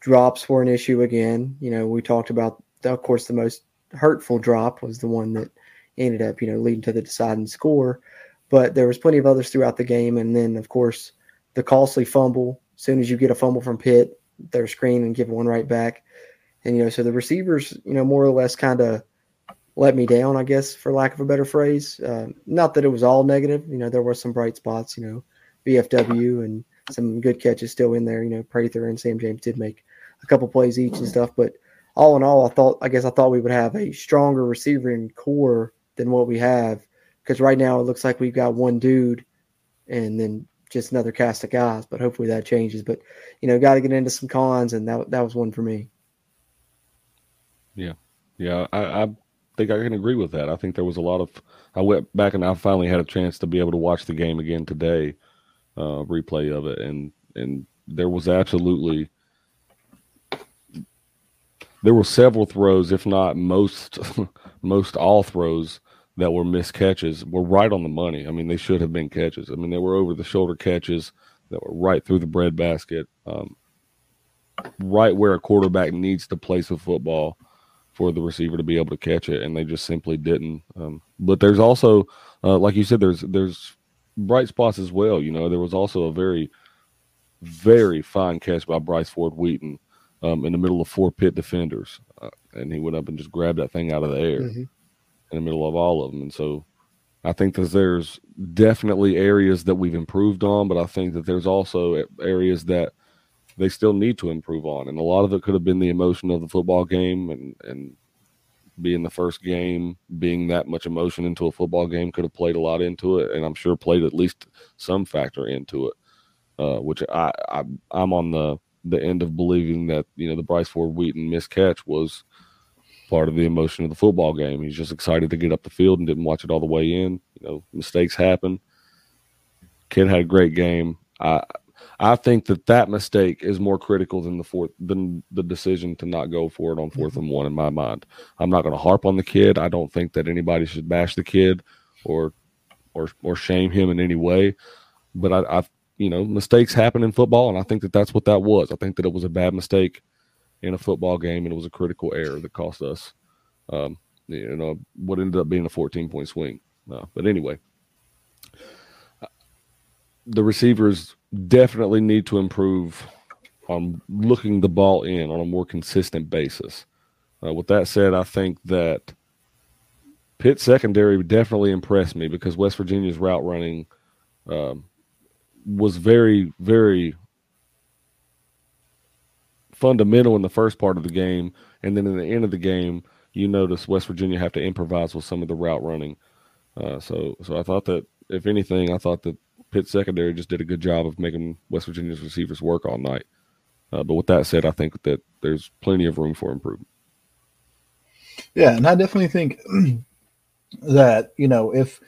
drops were an issue again. You know, we talked about, of course, the most hurtful drop was the one that ended up, you know, leading to the deciding score. But there was plenty of others throughout the game, and then of course the costly fumble. As soon as you get a fumble from Pitt, they're screen and give one right back. And you know, so the receivers, you know, more or less kind of let me down, I guess, for lack of a better phrase. Uh, not that it was all negative. You know, there were some bright spots. You know, BFW and some good catches still in there. You know, Prather and Sam James did make a couple plays each and stuff. But all in all, I thought, I guess, I thought we would have a stronger receiving core than what we have. Because right now it looks like we've got one dude, and then just another cast of guys. But hopefully that changes. But you know, got to get into some cons, and that that was one for me. Yeah, yeah, I, I think I can agree with that. I think there was a lot of. I went back and I finally had a chance to be able to watch the game again today, uh, replay of it, and and there was absolutely there were several throws, if not most most all throws that were missed catches were right on the money. I mean, they should have been catches. I mean, they were over the shoulder catches that were right through the bread basket, um, right where a quarterback needs to place a football for the receiver to be able to catch it, and they just simply didn't. Um, but there's also, uh, like you said, there's there's bright spots as well. You know, there was also a very, very fine catch by Bryce Ford Wheaton um, in the middle of four Pitt defenders, uh, and he went up and just grabbed that thing out of the air mm-hmm. in the middle of all of them. And so, I think that there's definitely areas that we've improved on, but I think that there's also areas that they still need to improve on. And a lot of it could have been the emotion of the football game and, and being the first game, being that much emotion into a football game could have played a lot into it. And I'm sure played at least some factor into it, uh, which I, I, I'm on the, the end of believing that, you know, the Bryce Ford Wheaton miscatch was part of the emotion of the football game. He's just excited to get up the field and didn't watch it all the way in. You know, mistakes happen. Kid had a great game. I I think that that mistake is more critical than the fourth than the decision to not go for it on 4th mm-hmm. and one in my mind. I'm not going to harp on the kid. I don't think that anybody should bash the kid or or or shame him in any way. But I, I you know mistakes happen in football, and I think that that's what that was. I think that it was a bad mistake in a football game, and it was a critical error that cost us, um, you know, what ended up being a 14 point swing. Uh, but anyway, the receivers definitely need to improve on looking the ball in on a more consistent basis. Uh, with that said, I think that Pitt secondary definitely impressed me because West Virginia's route running um, was very, very fundamental in the first part of the game, and then in the end of the game, you notice West Virginia have to improvise with some of the route running. Uh, so, so I thought that if anything, I thought that Pitt secondary just did a good job of making West Virginia's receivers work all night. Uh, but with that said, I think that there's plenty of room for improvement. Yeah, and I definitely think that you know if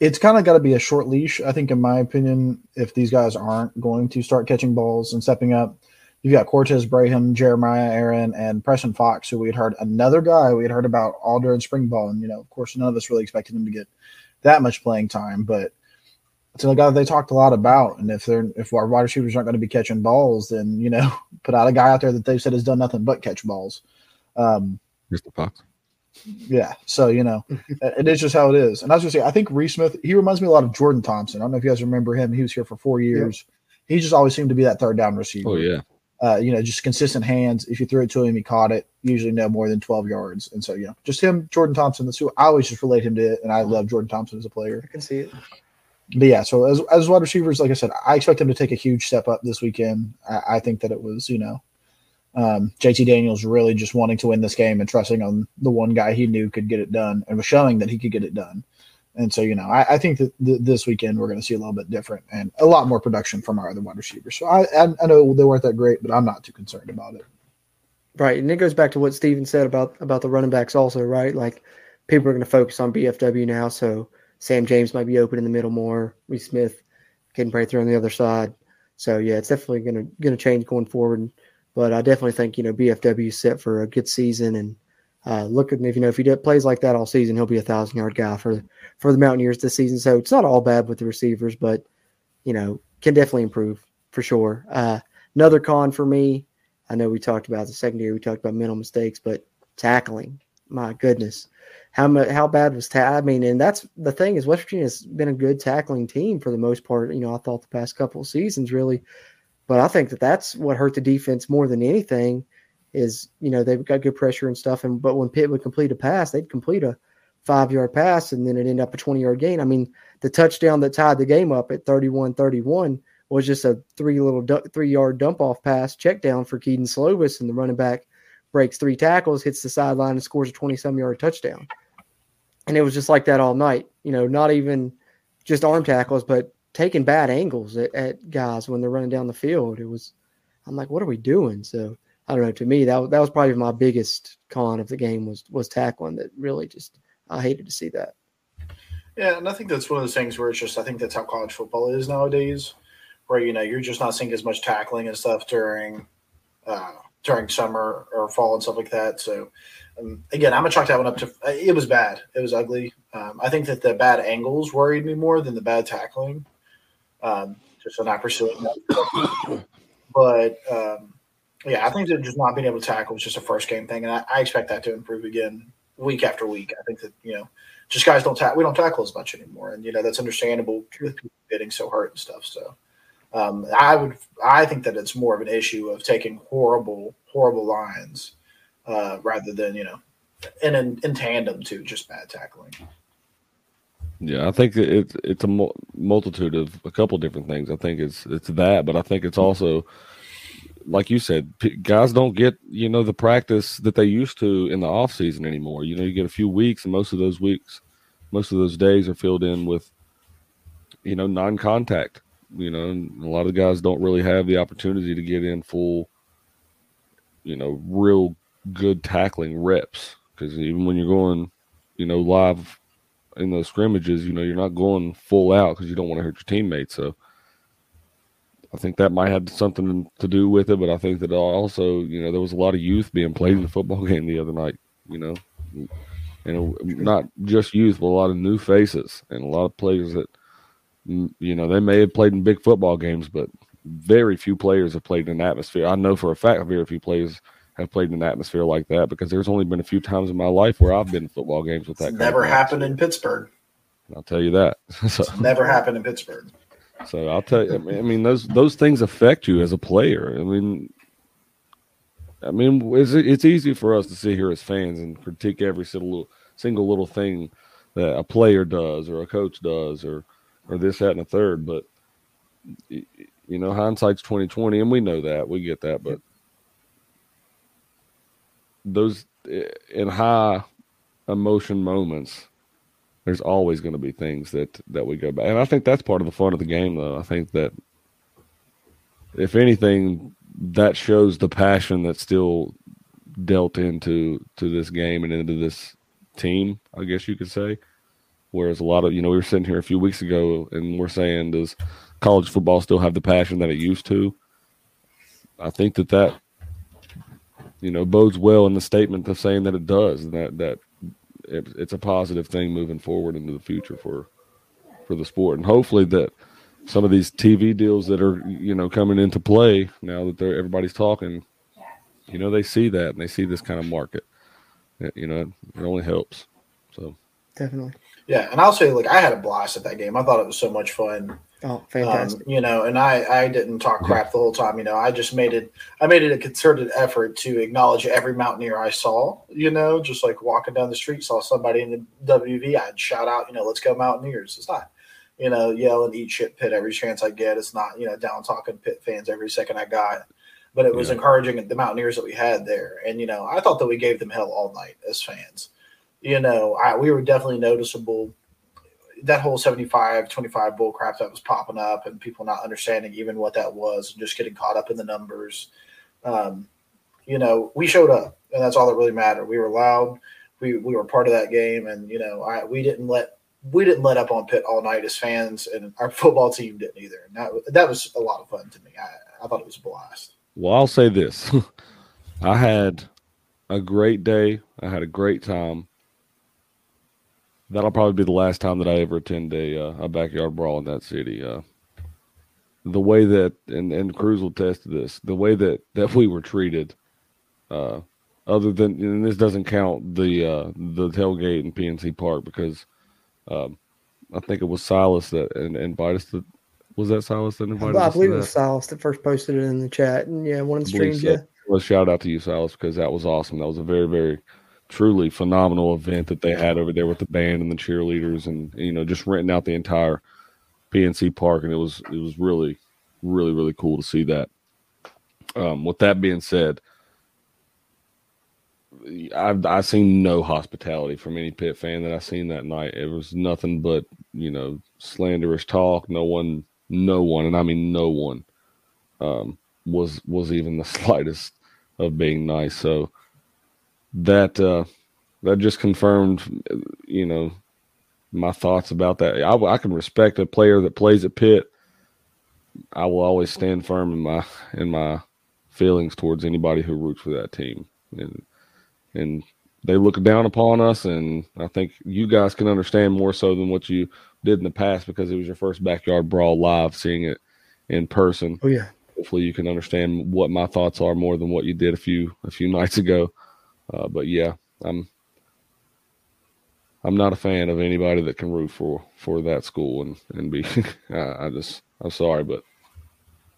it's kind of got to be a short leash. I think, in my opinion, if these guys aren't going to start catching balls and stepping up, you've got Cortez Braham, Jeremiah Aaron, and Preston Fox, who we had heard another guy we had heard about all during spring ball, and you know, of course, none of us really expected him to get that much playing time, but it's a guy that they talked a lot about. And if they're if our wide receivers aren't going to be catching balls, then you know, put out a guy out there that they've said has done nothing but catch balls. Um, Mr. Fox. Yeah, so you know, it is just how it is. And I was gonna say, I think Reese Smith, he reminds me a lot of Jordan Thompson. I don't know if you guys remember him. He was here for four years. Yeah. He just always seemed to be that third down receiver. Oh yeah. Uh, you know, just consistent hands. If you threw it to him, he caught it. Usually no more than twelve yards. And so, you know, just him, Jordan Thompson. That's who I always just relate him to it. And I love Jordan Thompson as a player. I can see it but yeah, so as as wide receivers, like I said, I expect them to take a huge step up this weekend. I, I think that it was, you know, um, JT Daniels really just wanting to win this game and trusting on the one guy he knew could get it done and was showing that he could get it done. And so, you know, I, I think that th- this weekend we're going to see a little bit different and a lot more production from our other wide receivers. So I, I, I know they weren't that great, but I'm not too concerned about it. Right, and it goes back to what Steven said about about the running backs also, right? Like people are going to focus on BFW now, so Sam James might be open in the middle more. Reese Smith can break through on the other side. So yeah, it's definitely gonna gonna change going forward. But I definitely think you know BFW set for a good season and uh, look at if you know if he plays like that all season, he'll be a thousand yard guy for for the Mountaineers this season. So it's not all bad with the receivers, but you know can definitely improve for sure. Uh, another con for me, I know we talked about the secondary, we talked about mental mistakes, but tackling, my goodness, how much how bad was ta- I mean, and that's the thing is West Virginia's been a good tackling team for the most part. You know, I thought the past couple of seasons really, but I think that that's what hurt the defense more than anything is you know they've got good pressure and stuff. And but when Pitt would complete a pass, they'd complete a five yard pass and then it ended up a 20 yard gain. I mean, the touchdown that tied the game up at 31 31 was just a three little du- three yard dump off pass check down for Kedon Slovis, and the running back breaks three tackles, hits the sideline, and scores a 20 some yard touchdown. And it was just like that all night. You know, not even just arm tackles, but taking bad angles at, at guys when they're running down the field. It was, I'm like, what are we doing? So I don't know. To me, that that was probably my biggest con of the game was was tackling. That really just I hated to see that. Yeah, and I think that's one of those things where it's just I think that's how college football is nowadays, where you know you're just not seeing as much tackling and stuff during uh, during summer or fall and stuff like that. So um, again, I'm gonna chalk that one up to it was bad. It was ugly. Um, I think that the bad angles worried me more than the bad tackling. Um, just not pursuing that. but um, yeah, I think that just not being able to tackle was just a first game thing, and I, I expect that to improve again week after week. I think that you know, just guys don't tackle. We don't tackle as much anymore, and you know that's understandable with people getting so hurt and stuff. So um, I would, I think that it's more of an issue of taking horrible, horrible lines uh, rather than you know, and in, in tandem to just bad tackling. Yeah, I think it's it's a multitude of a couple different things. I think it's it's that, but I think it's also like you said, guys don't get you know the practice that they used to in the off season anymore. You know, you get a few weeks, and most of those weeks, most of those days are filled in with you know non-contact. You know, a lot of guys don't really have the opportunity to get in full, you know, real good tackling reps because even when you're going, you know, live in those scrimmages, you know, you're not going full out because you don't want to hurt your teammates. So I think that might have something to do with it, but I think that also, you know, there was a lot of youth being played in the football game the other night, you know, and not just youth, but a lot of new faces and a lot of players that, Mm, you know, they may have played in big football games, but very few players have played in an atmosphere. I know for a fact very few players have played in an atmosphere like that because there's only been a few times in my life where I've been in football games with that. never happened in Pittsburgh. I'll tell you that. so, never happened in Pittsburgh. So I'll tell you. I mean, I mean, those those things affect you as a player. I mean, I mean, it's it's easy for us to sit here as fans and critique every single little, single little thing that a player does or a coach does or or this that and a third. But you know, hindsight's twenty twenty, and we know that we get that. But those eh, in high emotion moments, there's always going to be things that that we go back, and I think that's part of the fun of the game. Though I think that if anything, that shows the passion that's still dealt into to this game and into this team. I guess you could say. Whereas a lot of you know we were sitting here a few weeks ago and we're saying does college football still have the passion that it used to? I think that that you know bodes well in the statement of saying that it does and that that it, it's a positive thing moving forward into the future for for the sport. And hopefully that some of these TV deals that are you know coming into play now that they're everybody's talking you know they see that and they see this kind of market. You know it only helps. So. Definitely yeah and I'll say like I had a blast at that game I thought it was so much fun Oh, fantastic! Um, you know, and I I didn't talk crap the whole time. You know, I just made it. I made it a concerted effort to acknowledge every Mountaineer I saw. You know, just like walking down the street, saw somebody in the WV, I'd shout out, you know, "Let's go Mountaineers!" It's not, you know, yell and eat shit Pitt every chance I get. It's not, you know, down talking Pitt fans every second I got. But it was yeah. encouraging the Mountaineers that we had there, and you know, I thought that we gave them hell all night as fans. You know, I, we were definitely noticeable. That whole 75 25 bull crap that was popping up and people not understanding even what that was and just getting caught up in the numbers. Um, you know we showed up and that's all that really mattered. We were loud. We, we were part of that game and you know I, we didn't let we didn't let up on Pitt all night as fans and our football team didn't either. And that, that was a lot of fun to me. I, I thought it was a blast. Well i'll say this. I had a great day. I had a great time that'll probably be the last time that I ever attend a uh, a backyard brawl in that city. Uh, the way that and and Cruz will test this, the way that that we were treated, uh, other than and this doesn't count the uh, the tailgate in PNC Park because um, I think it was Silas that and invited us to. Was that Silas that invited I us? believe it was Silas that first posted it in the chat, and yeah, one of the streams. So. Yeah. a shout out to you, Silas, because that was awesome. That was a very, very truly phenomenal event that they had over there with the band and the cheerleaders, and you know, just renting out the entire PNC Park, and it was it was really, really, really cool to see that. Um, with that being said, I've I seen no hospitality from any Pitt fan that I seen that night. It was nothing but you know slanderous talk. No one, no one, and I mean no one, um, was was even the slightest of being nice. So that uh, that just confirmed, you know, my thoughts about that. I, I can respect a player that plays at Pitt. I will always stand firm in my in my feelings towards anybody who roots for that team, and and they look down upon us. And I think you guys can understand more so than what you did in the past because it was your first backyard brawl live, seeing it in person. Oh yeah. Hopefully, you can understand what my thoughts are more than what you did a few a few nights ago. Uh, but yeah, I'm I'm not a fan of anybody that can root for for that school and and be. I, I just I'm sorry, but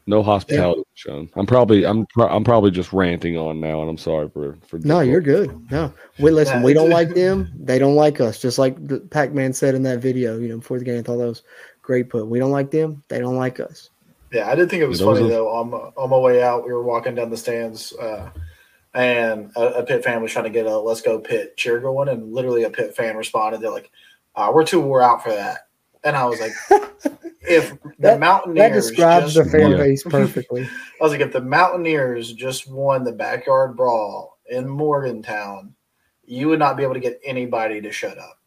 no hospitality yeah. shown. I'm probably I'm pro- I'm probably just ranting on now, and I'm sorry for for. No, you're good. No, we listen. we don't like them. They don't like us. Just like the Pac-Man said in that video, you know, before the game. I thought that was great put. We don't like them. They don't like us. Yeah, I did think it was funny though. On my, on my way out, we were walking down the stands, uh, and a, a Pitt fan was trying to get a "Let's Go Pitt" cheer going, and literally a Pitt fan responded, "They're like, uh, we're too wore out for that." And I was like, if the that, Mountaineers that describes the fan base perfectly. I was like, if the Mountaineers just won the backyard brawl in Morgantown, you would not be able to get anybody to shut up.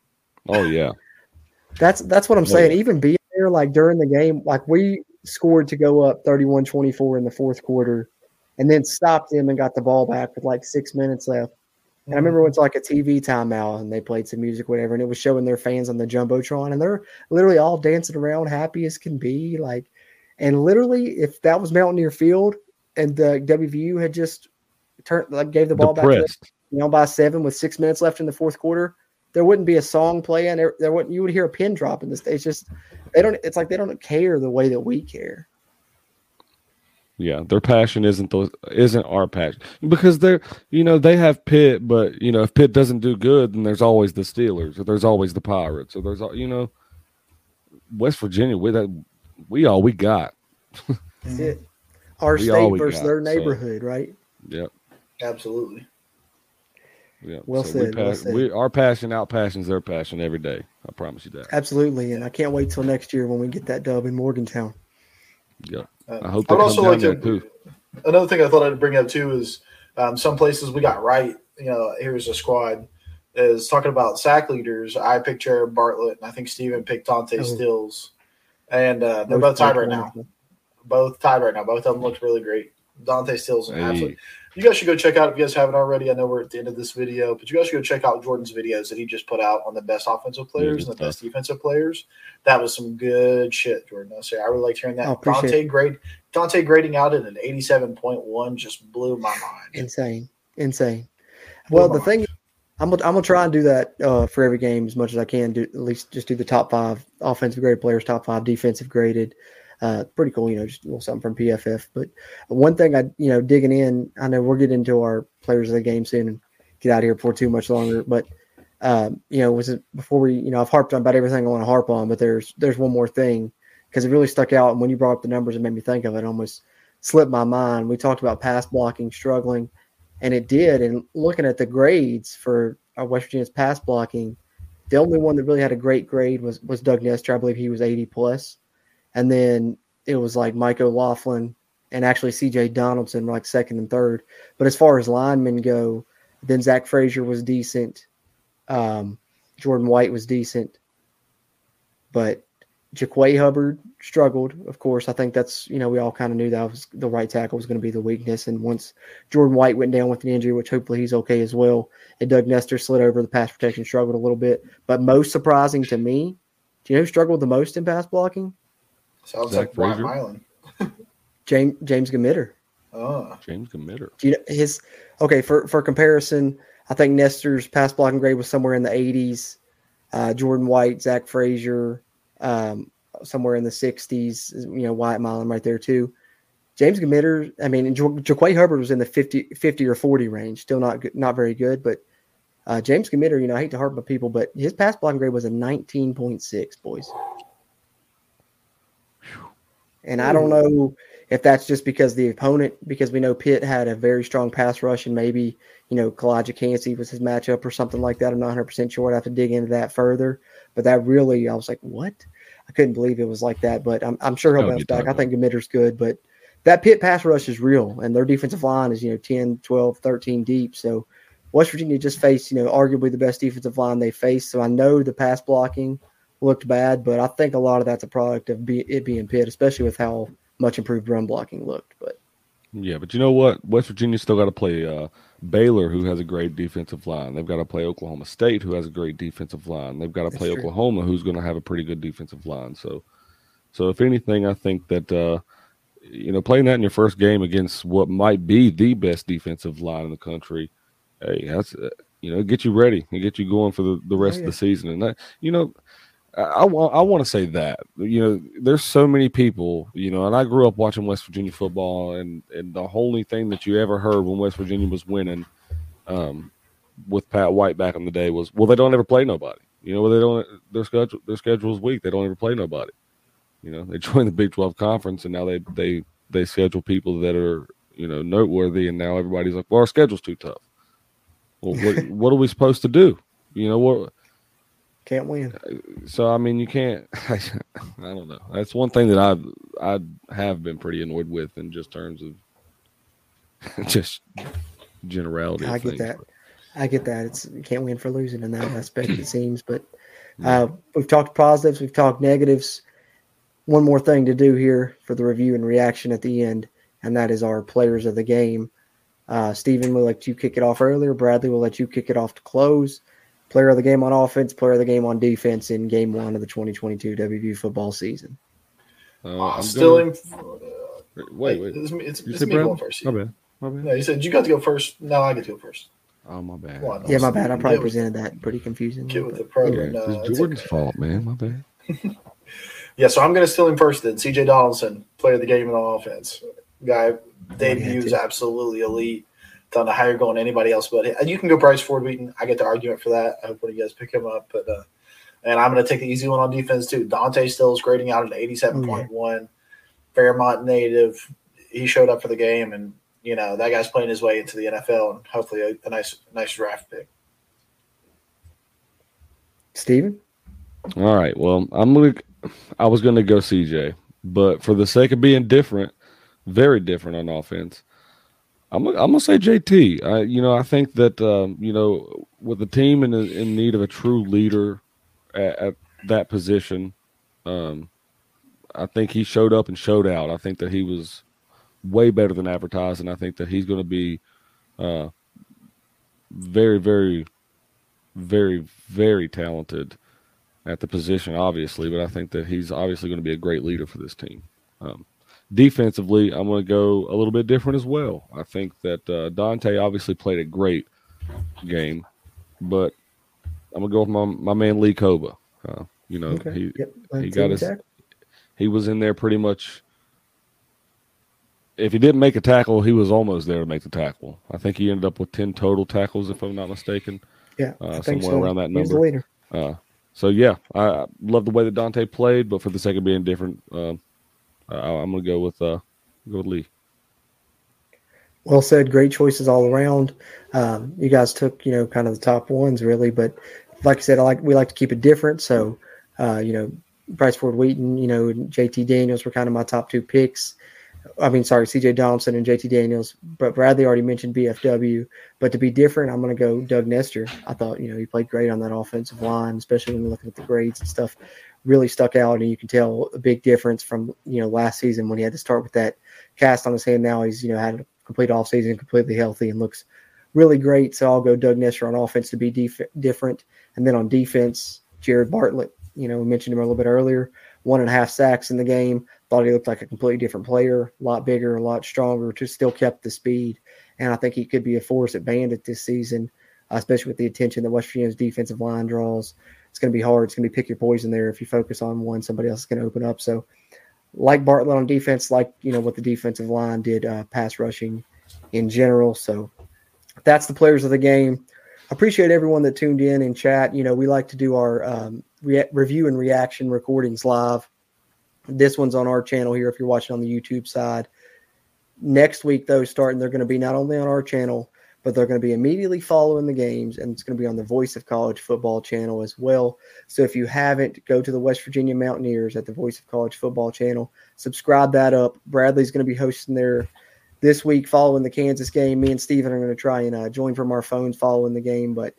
Oh yeah, that's that's what I'm saying. Even being there, like during the game, like we scored to go up 31-24 in the fourth quarter, and then stopped them and got the ball back with like six minutes left. And I remember mm-hmm. it was like a TV timeout and they played some music, whatever, and it was showing their fans on the jumbotron, and they're literally all dancing around, happy as can be. Like, and literally, if that was Mountaineer Field and the WVU had just turned, like, gave the ball Depressed. back, to, you know, by seven with six minutes left in the fourth quarter, there wouldn't be a song playing. There, there wouldn't. You would hear a pin drop in the stage. Just they don't. It's like they don't care the way that we care. Yeah, their passion isn't those isn't our passion because they're you know they have Pitt, but you know if Pitt doesn't do good, then there's always the Steelers or there's always the Pirates or there's you know West Virginia. We that we all we got. That's it. Our we state versus got, their neighborhood, so. right? Yep. Absolutely. Yeah. Well so said. We, well said. we our passion out passions their passion every day. I promise you that. Absolutely, and I can't wait till next year when we get that dub in Morgantown. Yeah. I hope I would also like to. Too. Another thing I thought I'd bring up too is um, some places we got right. You know, here's a squad is talking about sack leaders. I picked Jared Bartlett, and I think Steven picked Dante oh. Stills, and uh, they're both tied right now. Both tied right now. Both of them looked really great. Dante Stills and hey. absolutely you guys should go check out if you guys haven't already. I know we're at the end of this video, but you guys should go check out Jordan's videos that he just put out on the best offensive players and the best defensive players. That was some good shit, Jordan. I say I really liked hearing that. Oh, Dante grade Dante grading out at an eighty-seven point one just blew my mind. Insane, insane. Blew well, the mind. thing. I'm gonna, I'm gonna try and do that uh, for every game as much as I can. Do at least just do the top five offensive graded players, top five defensive graded, uh, pretty cool, you know, just a little something from PFF. But one thing I, you know, digging in, I know we're getting into our players of the game soon and get out of here before too much longer. But um, you know, was it before we, you know, I've harped on about everything I want to harp on, but there's there's one more thing because it really stuck out. And when you brought up the numbers, it made me think of it. almost slipped my mind. We talked about pass blocking struggling, and it did. And looking at the grades for our West Virginia's pass blocking, the only one that really had a great grade was was Doug Nester. I believe he was 80 plus and then it was like Mike O'Laughlin and actually CJ Donaldson like second and third. But as far as linemen go, then Zach Frazier was decent. Um, Jordan White was decent, but Jaquay Hubbard struggled. Of course, I think that's you know we all kind of knew that was the right tackle was going to be the weakness. And once Jordan White went down with an injury, which hopefully he's okay as well, and Doug Nester slid over, the pass protection struggled a little bit. But most surprising to me, do you know who struggled the most in pass blocking? Sounds Zach like Frazier. Island. James James Gmitter. Oh, James Gmitter. Do you know his? Okay, for for comparison, I think Nester's pass blocking grade was somewhere in the 80s. Uh, Jordan White, Zach Frazier, um, somewhere in the 60s. You know, Wyatt Milum right there too. James Gmitter, I mean, ja- Jaquay Hubbard was in the 50, 50 or 40 range, still not good, not very good. But uh, James Gmitter, you know, I hate to harp on people, but his pass blocking grade was a 19.6, boys. And I don't know if that's just because the opponent, because we know Pitt had a very strong pass rush and maybe, you know, Calijah Kancey was his matchup or something like that. I'm not 100% sure. I'd have to dig into that further. But that really, I was like, what? I couldn't believe it was like that. But I'm, I'm sure he'll Oh, bounce back. I think Gmitter's good. But that Pitt pass rush is real. And their defensive line is, you know, 10, 12, 13 deep. So West Virginia just faced, you know, arguably the best defensive line they faced. So I know the pass blocking looked bad, but I think a lot of that's a product of be, it being Pitt, especially with how much improved run blocking looked. But Yeah, but you know what? West Virginia still got to play uh, Baylor, who has a great defensive line. They've got to play Oklahoma State, who has a great defensive line. They've got to That's play true. Oklahoma, who's going to have a pretty good defensive line. So, so if anything, I think that uh, you know playing that in your first game against what might be the best defensive line in the country, hey, that's uh, you know get you ready and get you going for the, the rest yeah. of the season. And that you know. I, I want I want to say that you know there's so many people you know and I grew up watching West Virginia football and and the only thing that you ever heard when West Virginia was winning um with Pat White back in the day was well they don't ever play nobody. You know they don't their schedule their schedule is weak. They don't ever play nobody. You know they joined the Big 12 conference and now they they they schedule people that are you know noteworthy and now everybody's like well our schedule's too tough. Well what what are we supposed to do? You know what can't win. so I mean, you can't. I don't know. That's one thing that I've I have been pretty annoyed with in just terms of just generality. I get things. that. I get that. It's you can't win for losing in that aspect, it seems. But uh, we've talked positives, we've talked negatives. One more thing to do here for the review and reaction at the end, and that is our players of the game. Uh, Stephen will let you kick it off earlier. Bradley will let you kick it off to close. Player of the game on offense, player of the game on defense in game one of the 2022 WVU football season. Uh, I'm Still gonna- in. Wait, wait. It's, it's, You it's said me going first. My bad. My bad. No, you said you got to go first. No, I get to go first. Oh my bad. Come on, Yeah, my bad. I probably Get with- presented that pretty confusing. Get with the program. Yeah, No, it's it's Jordan's okay. fault, man. My bad. Yeah, so I'm going to steal him first then. CJ Donaldson, player of the game on offense. Guy debuts absolutely elite. Don't know how you're going anybody else, but and you can go Bryce Ford Wheaton. I get the argument for that. I hope one of you guys pick him up. But uh, and I'm going to take the easy one on defense too. Dante Still is grading out at 87.1. Fairmont native. He showed up for the game, and you know that guy's playing his way into the NFL, and hopefully a, a nice, nice draft pick. Steven? All right. Well, I'm gonna. I was gonna go CJ, but for the sake of being different, very different on offense, I'm. I'm gonna say JT. I, you know, I think that um, you know, with the team in in need of a true leader at, at that position, um, I think he showed up and showed out. I think that he was way better than advertised, and I think that he's going to be uh, very, very, very, very talented at the position, obviously, but I think that he's obviously going to be a great leader for this team. Um, defensively, I'm going to go a little bit different as well. I think that uh, Dante obviously played a great game, but I'm going to go with my, my man Lee Kpogba. Uh, you know, Okay. he Yep. he got his tackle. he was in there pretty much. If he didn't make a tackle, he was almost there to make the tackle. I think he ended up with ten total tackles, if I'm not mistaken. Yeah, uh, somewhere so. around that He was the number. leader. Uh, so yeah, I, I love the way that Dante played, but for the sake of being different, um, I, I'm going to go with uh, go with Lee. Well said. Great choices all around. Um, you guys took, you know, kind of the top ones really, but like I said, I like we like to keep it different. So, uh, you know, Bryce Ford Wheaton, you know, and JT Daniels were kind of my top two picks. I mean, sorry, CJ Donaldson and JT Daniels, but Bradley already mentioned BFW. But to be different, I'm going to go Doug Nester. I thought, you know, he played great on that offensive line, especially when looking at the grades and stuff. Really stuck out, and you can tell a big difference from you know last season when he had to start with that cast on his hand. Now he's you know had a complete offseason, completely healthy, and looks really great. So I'll go Doug Nester on offense to be def- different, and then on defense, Jared Bartlett. You know, we mentioned him a little bit earlier. One and a half sacks in the game. Thought he looked like a completely different player, a lot bigger, a lot stronger. Just still kept the speed, and I think he could be a force at Bandit this season, especially with the attention that West Virginia's defensive line draws. It's going to be hard. It's going to be pick your poison there. If you focus on one, somebody else is going to open up. So like Bartlett on defense, like you know what the defensive line did, uh, pass rushing in general. So that's the players of the game. Appreciate everyone that tuned in and chat. You know, we like to do our um, re- review and reaction recordings live. This one's on our channel here if you're watching on the YouTube side. Next week, though, starting, they're going to be not only on our channel, but they're going to be immediately following the games, and it's going to be on the Voice of College Football channel as well. So if you haven't, go to the West Virginia Mountaineers at the Voice of College Football channel, subscribe that up. Bradley's going to be hosting there this week following the Kansas game. Me and Steven are going to try and uh, join from our phones following the game, but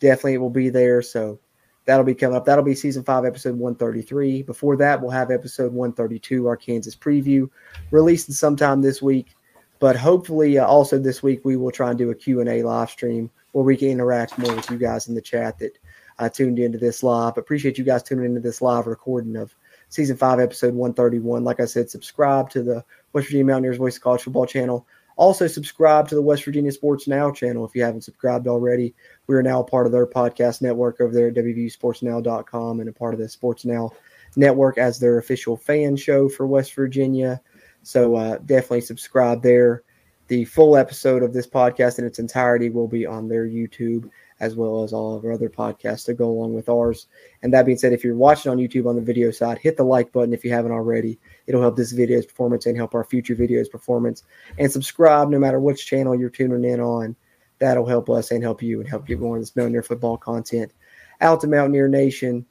definitely it will be there. So that'll be coming up. That'll be season five, episode 133. Before that, we'll have episode 132, our Kansas preview, releasing sometime this week. But hopefully, uh, also this week, we will try and do a Q&A live stream where we can interact more with you guys in the chat that uh, tuned into this live. Appreciate you guys tuning into this live recording of season five, episode 131. Like I said, subscribe to the West Virginia Mountaineers Voice of College Football channel. Also, subscribe to the West Virginia Sports Now channel if you haven't subscribed already. We are now a part of their podcast network over there at WVUSportsNow.com and a part of the Sports Now network as their official fan show for West Virginia. So uh, definitely subscribe there. The full episode of this podcast in its entirety will be on their YouTube as well as all of our other podcasts that go along with ours. And that being said, if you're watching on YouTube on the video side, hit the like button if you haven't already. It'll help this video's performance and help our future videos performance. And subscribe no matter which channel you're tuning in on. That'll help us and help you and help get more of this Mountaineer football content out to Mountaineer Nation.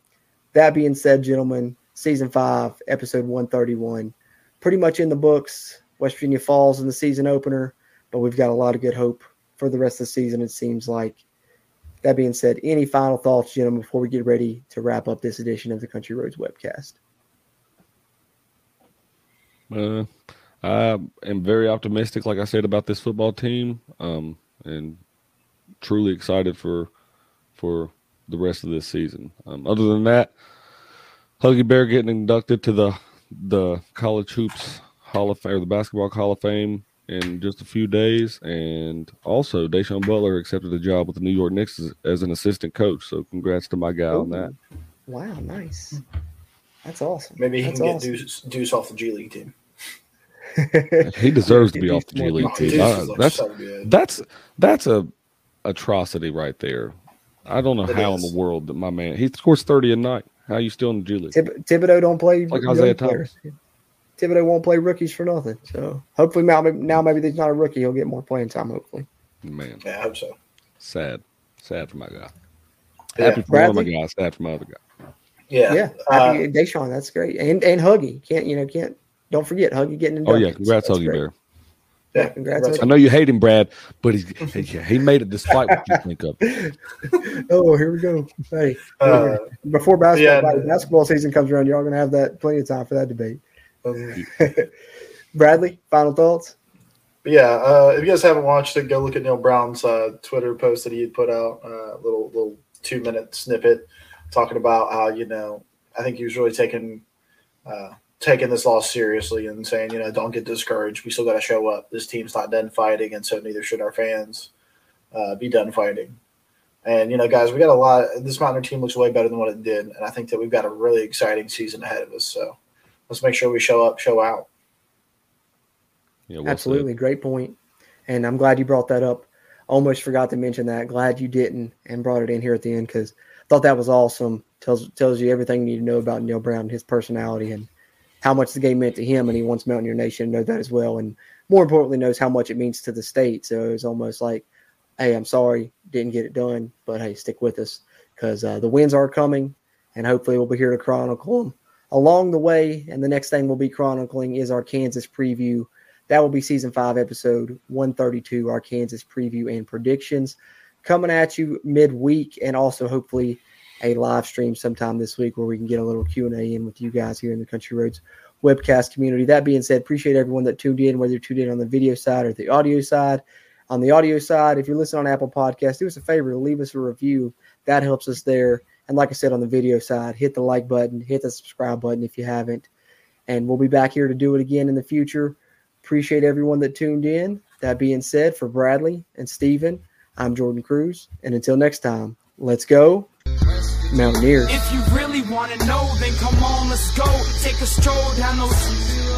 That being said, gentlemen, season five, episode 131, pretty much in the books. West Virginia falls in the season opener, but we've got a lot of good hope for the rest of the season, it seems like. That being said, any final thoughts, gentlemen, before we get ready to wrap up this edition of the Country Roads webcast? Uh, I am very optimistic, like I said, about this football team, um, and truly excited for for the rest of this season. Um, other than that, Huggy Bear getting inducted to the the college hoops Hall of Fame, or the basketball Hall of Fame in just a few days, and also Da'Sean Butler accepted a job with the New York Knicks as, as an assistant coach. So congrats to my guy Ooh. on that. Wow, nice. That's awesome. Maybe he That's can awesome. get Deuce, Deuce off the G League team. he deserves to be off the G League team. Uh, that's that's that's a atrocity right there. I don't know It how is. in the world that my man he scores thirty a night. How are you still in the G League? Thib- Thibodeau don't play Like young Isaiah players. Thibodeau won't play rookies for nothing. So hopefully now, now maybe he's not a rookie. He'll get more playing time. Hopefully. Man, Yeah, I hope so. sad, sad for my guy. Yeah. Happy for one of my Bradley? guys. Sad for my other guy. Yeah. Yeah, Uh, happy, Da'Sean, that's great. And and Huggy can't you know can't don't forget Huggy getting Oh inducted. yeah, congrats, So Huggy great. Bear. Yeah. congrats, I know you hate him, Brad, but he's, he, he made it despite what you think of. Oh, here we go. Hey, Uh, before basketball yeah. basketball season comes around, y'all gonna have that plenty of time for that debate. um, Bradley, final thoughts. Yeah, uh, if you guys haven't watched it, go look at Neal Brown's uh, Twitter post that he had put out, a uh, little little two minute snippet talking about how you know I think he was really taking uh, taking this loss seriously and saying you know don't get discouraged. We still got to show up. This team's not done fighting, and so neither should our fans uh, be done fighting. And you know, guys, we got a lot. This Mountaineer team looks way better than what it did, and I think that we've got a really exciting season ahead of us. So let's make sure we show up, show out. Yeah, well said. Absolutely, great point. And I'm glad you brought that up. Almost forgot to mention that. Glad you didn't and brought it in here at the end because I thought that was awesome. Tells tells you everything you need to know about Neal Brown, his personality, and how much the game meant to him. And he wants Mountaineer Nation to know that as well. And more importantly, knows how much it means to the state. So it's almost like, hey, I'm sorry, didn't get it done, but hey, stick with us because uh, the wins are coming, and hopefully we'll be here to chronicle them along the way. And the next thing we'll be chronicling is our Kansas preview. That will be season five, episode 132, our Kansas preview and predictions coming at you midweek, and also hopefully a live stream sometime this week where we can get a little Q and A in with you guys here in the Country Roads webcast community. That being said, appreciate everyone that tuned in, whether you're tuned in on the video side or the audio side. On the audio side, if you're listening on Apple Podcasts, do us a favor leave us a review. That helps us there. And like I said on the video side, hit the like button, hit the subscribe button if you haven't. And we'll be back here to do it again in the future. Appreciate everyone that tuned in. That being said, for Bradley and Steven, I'm Jordan Cruz. And until next time, let's go, Mountaineers. If you really wanna know, then come on, let's go. take a stroll down those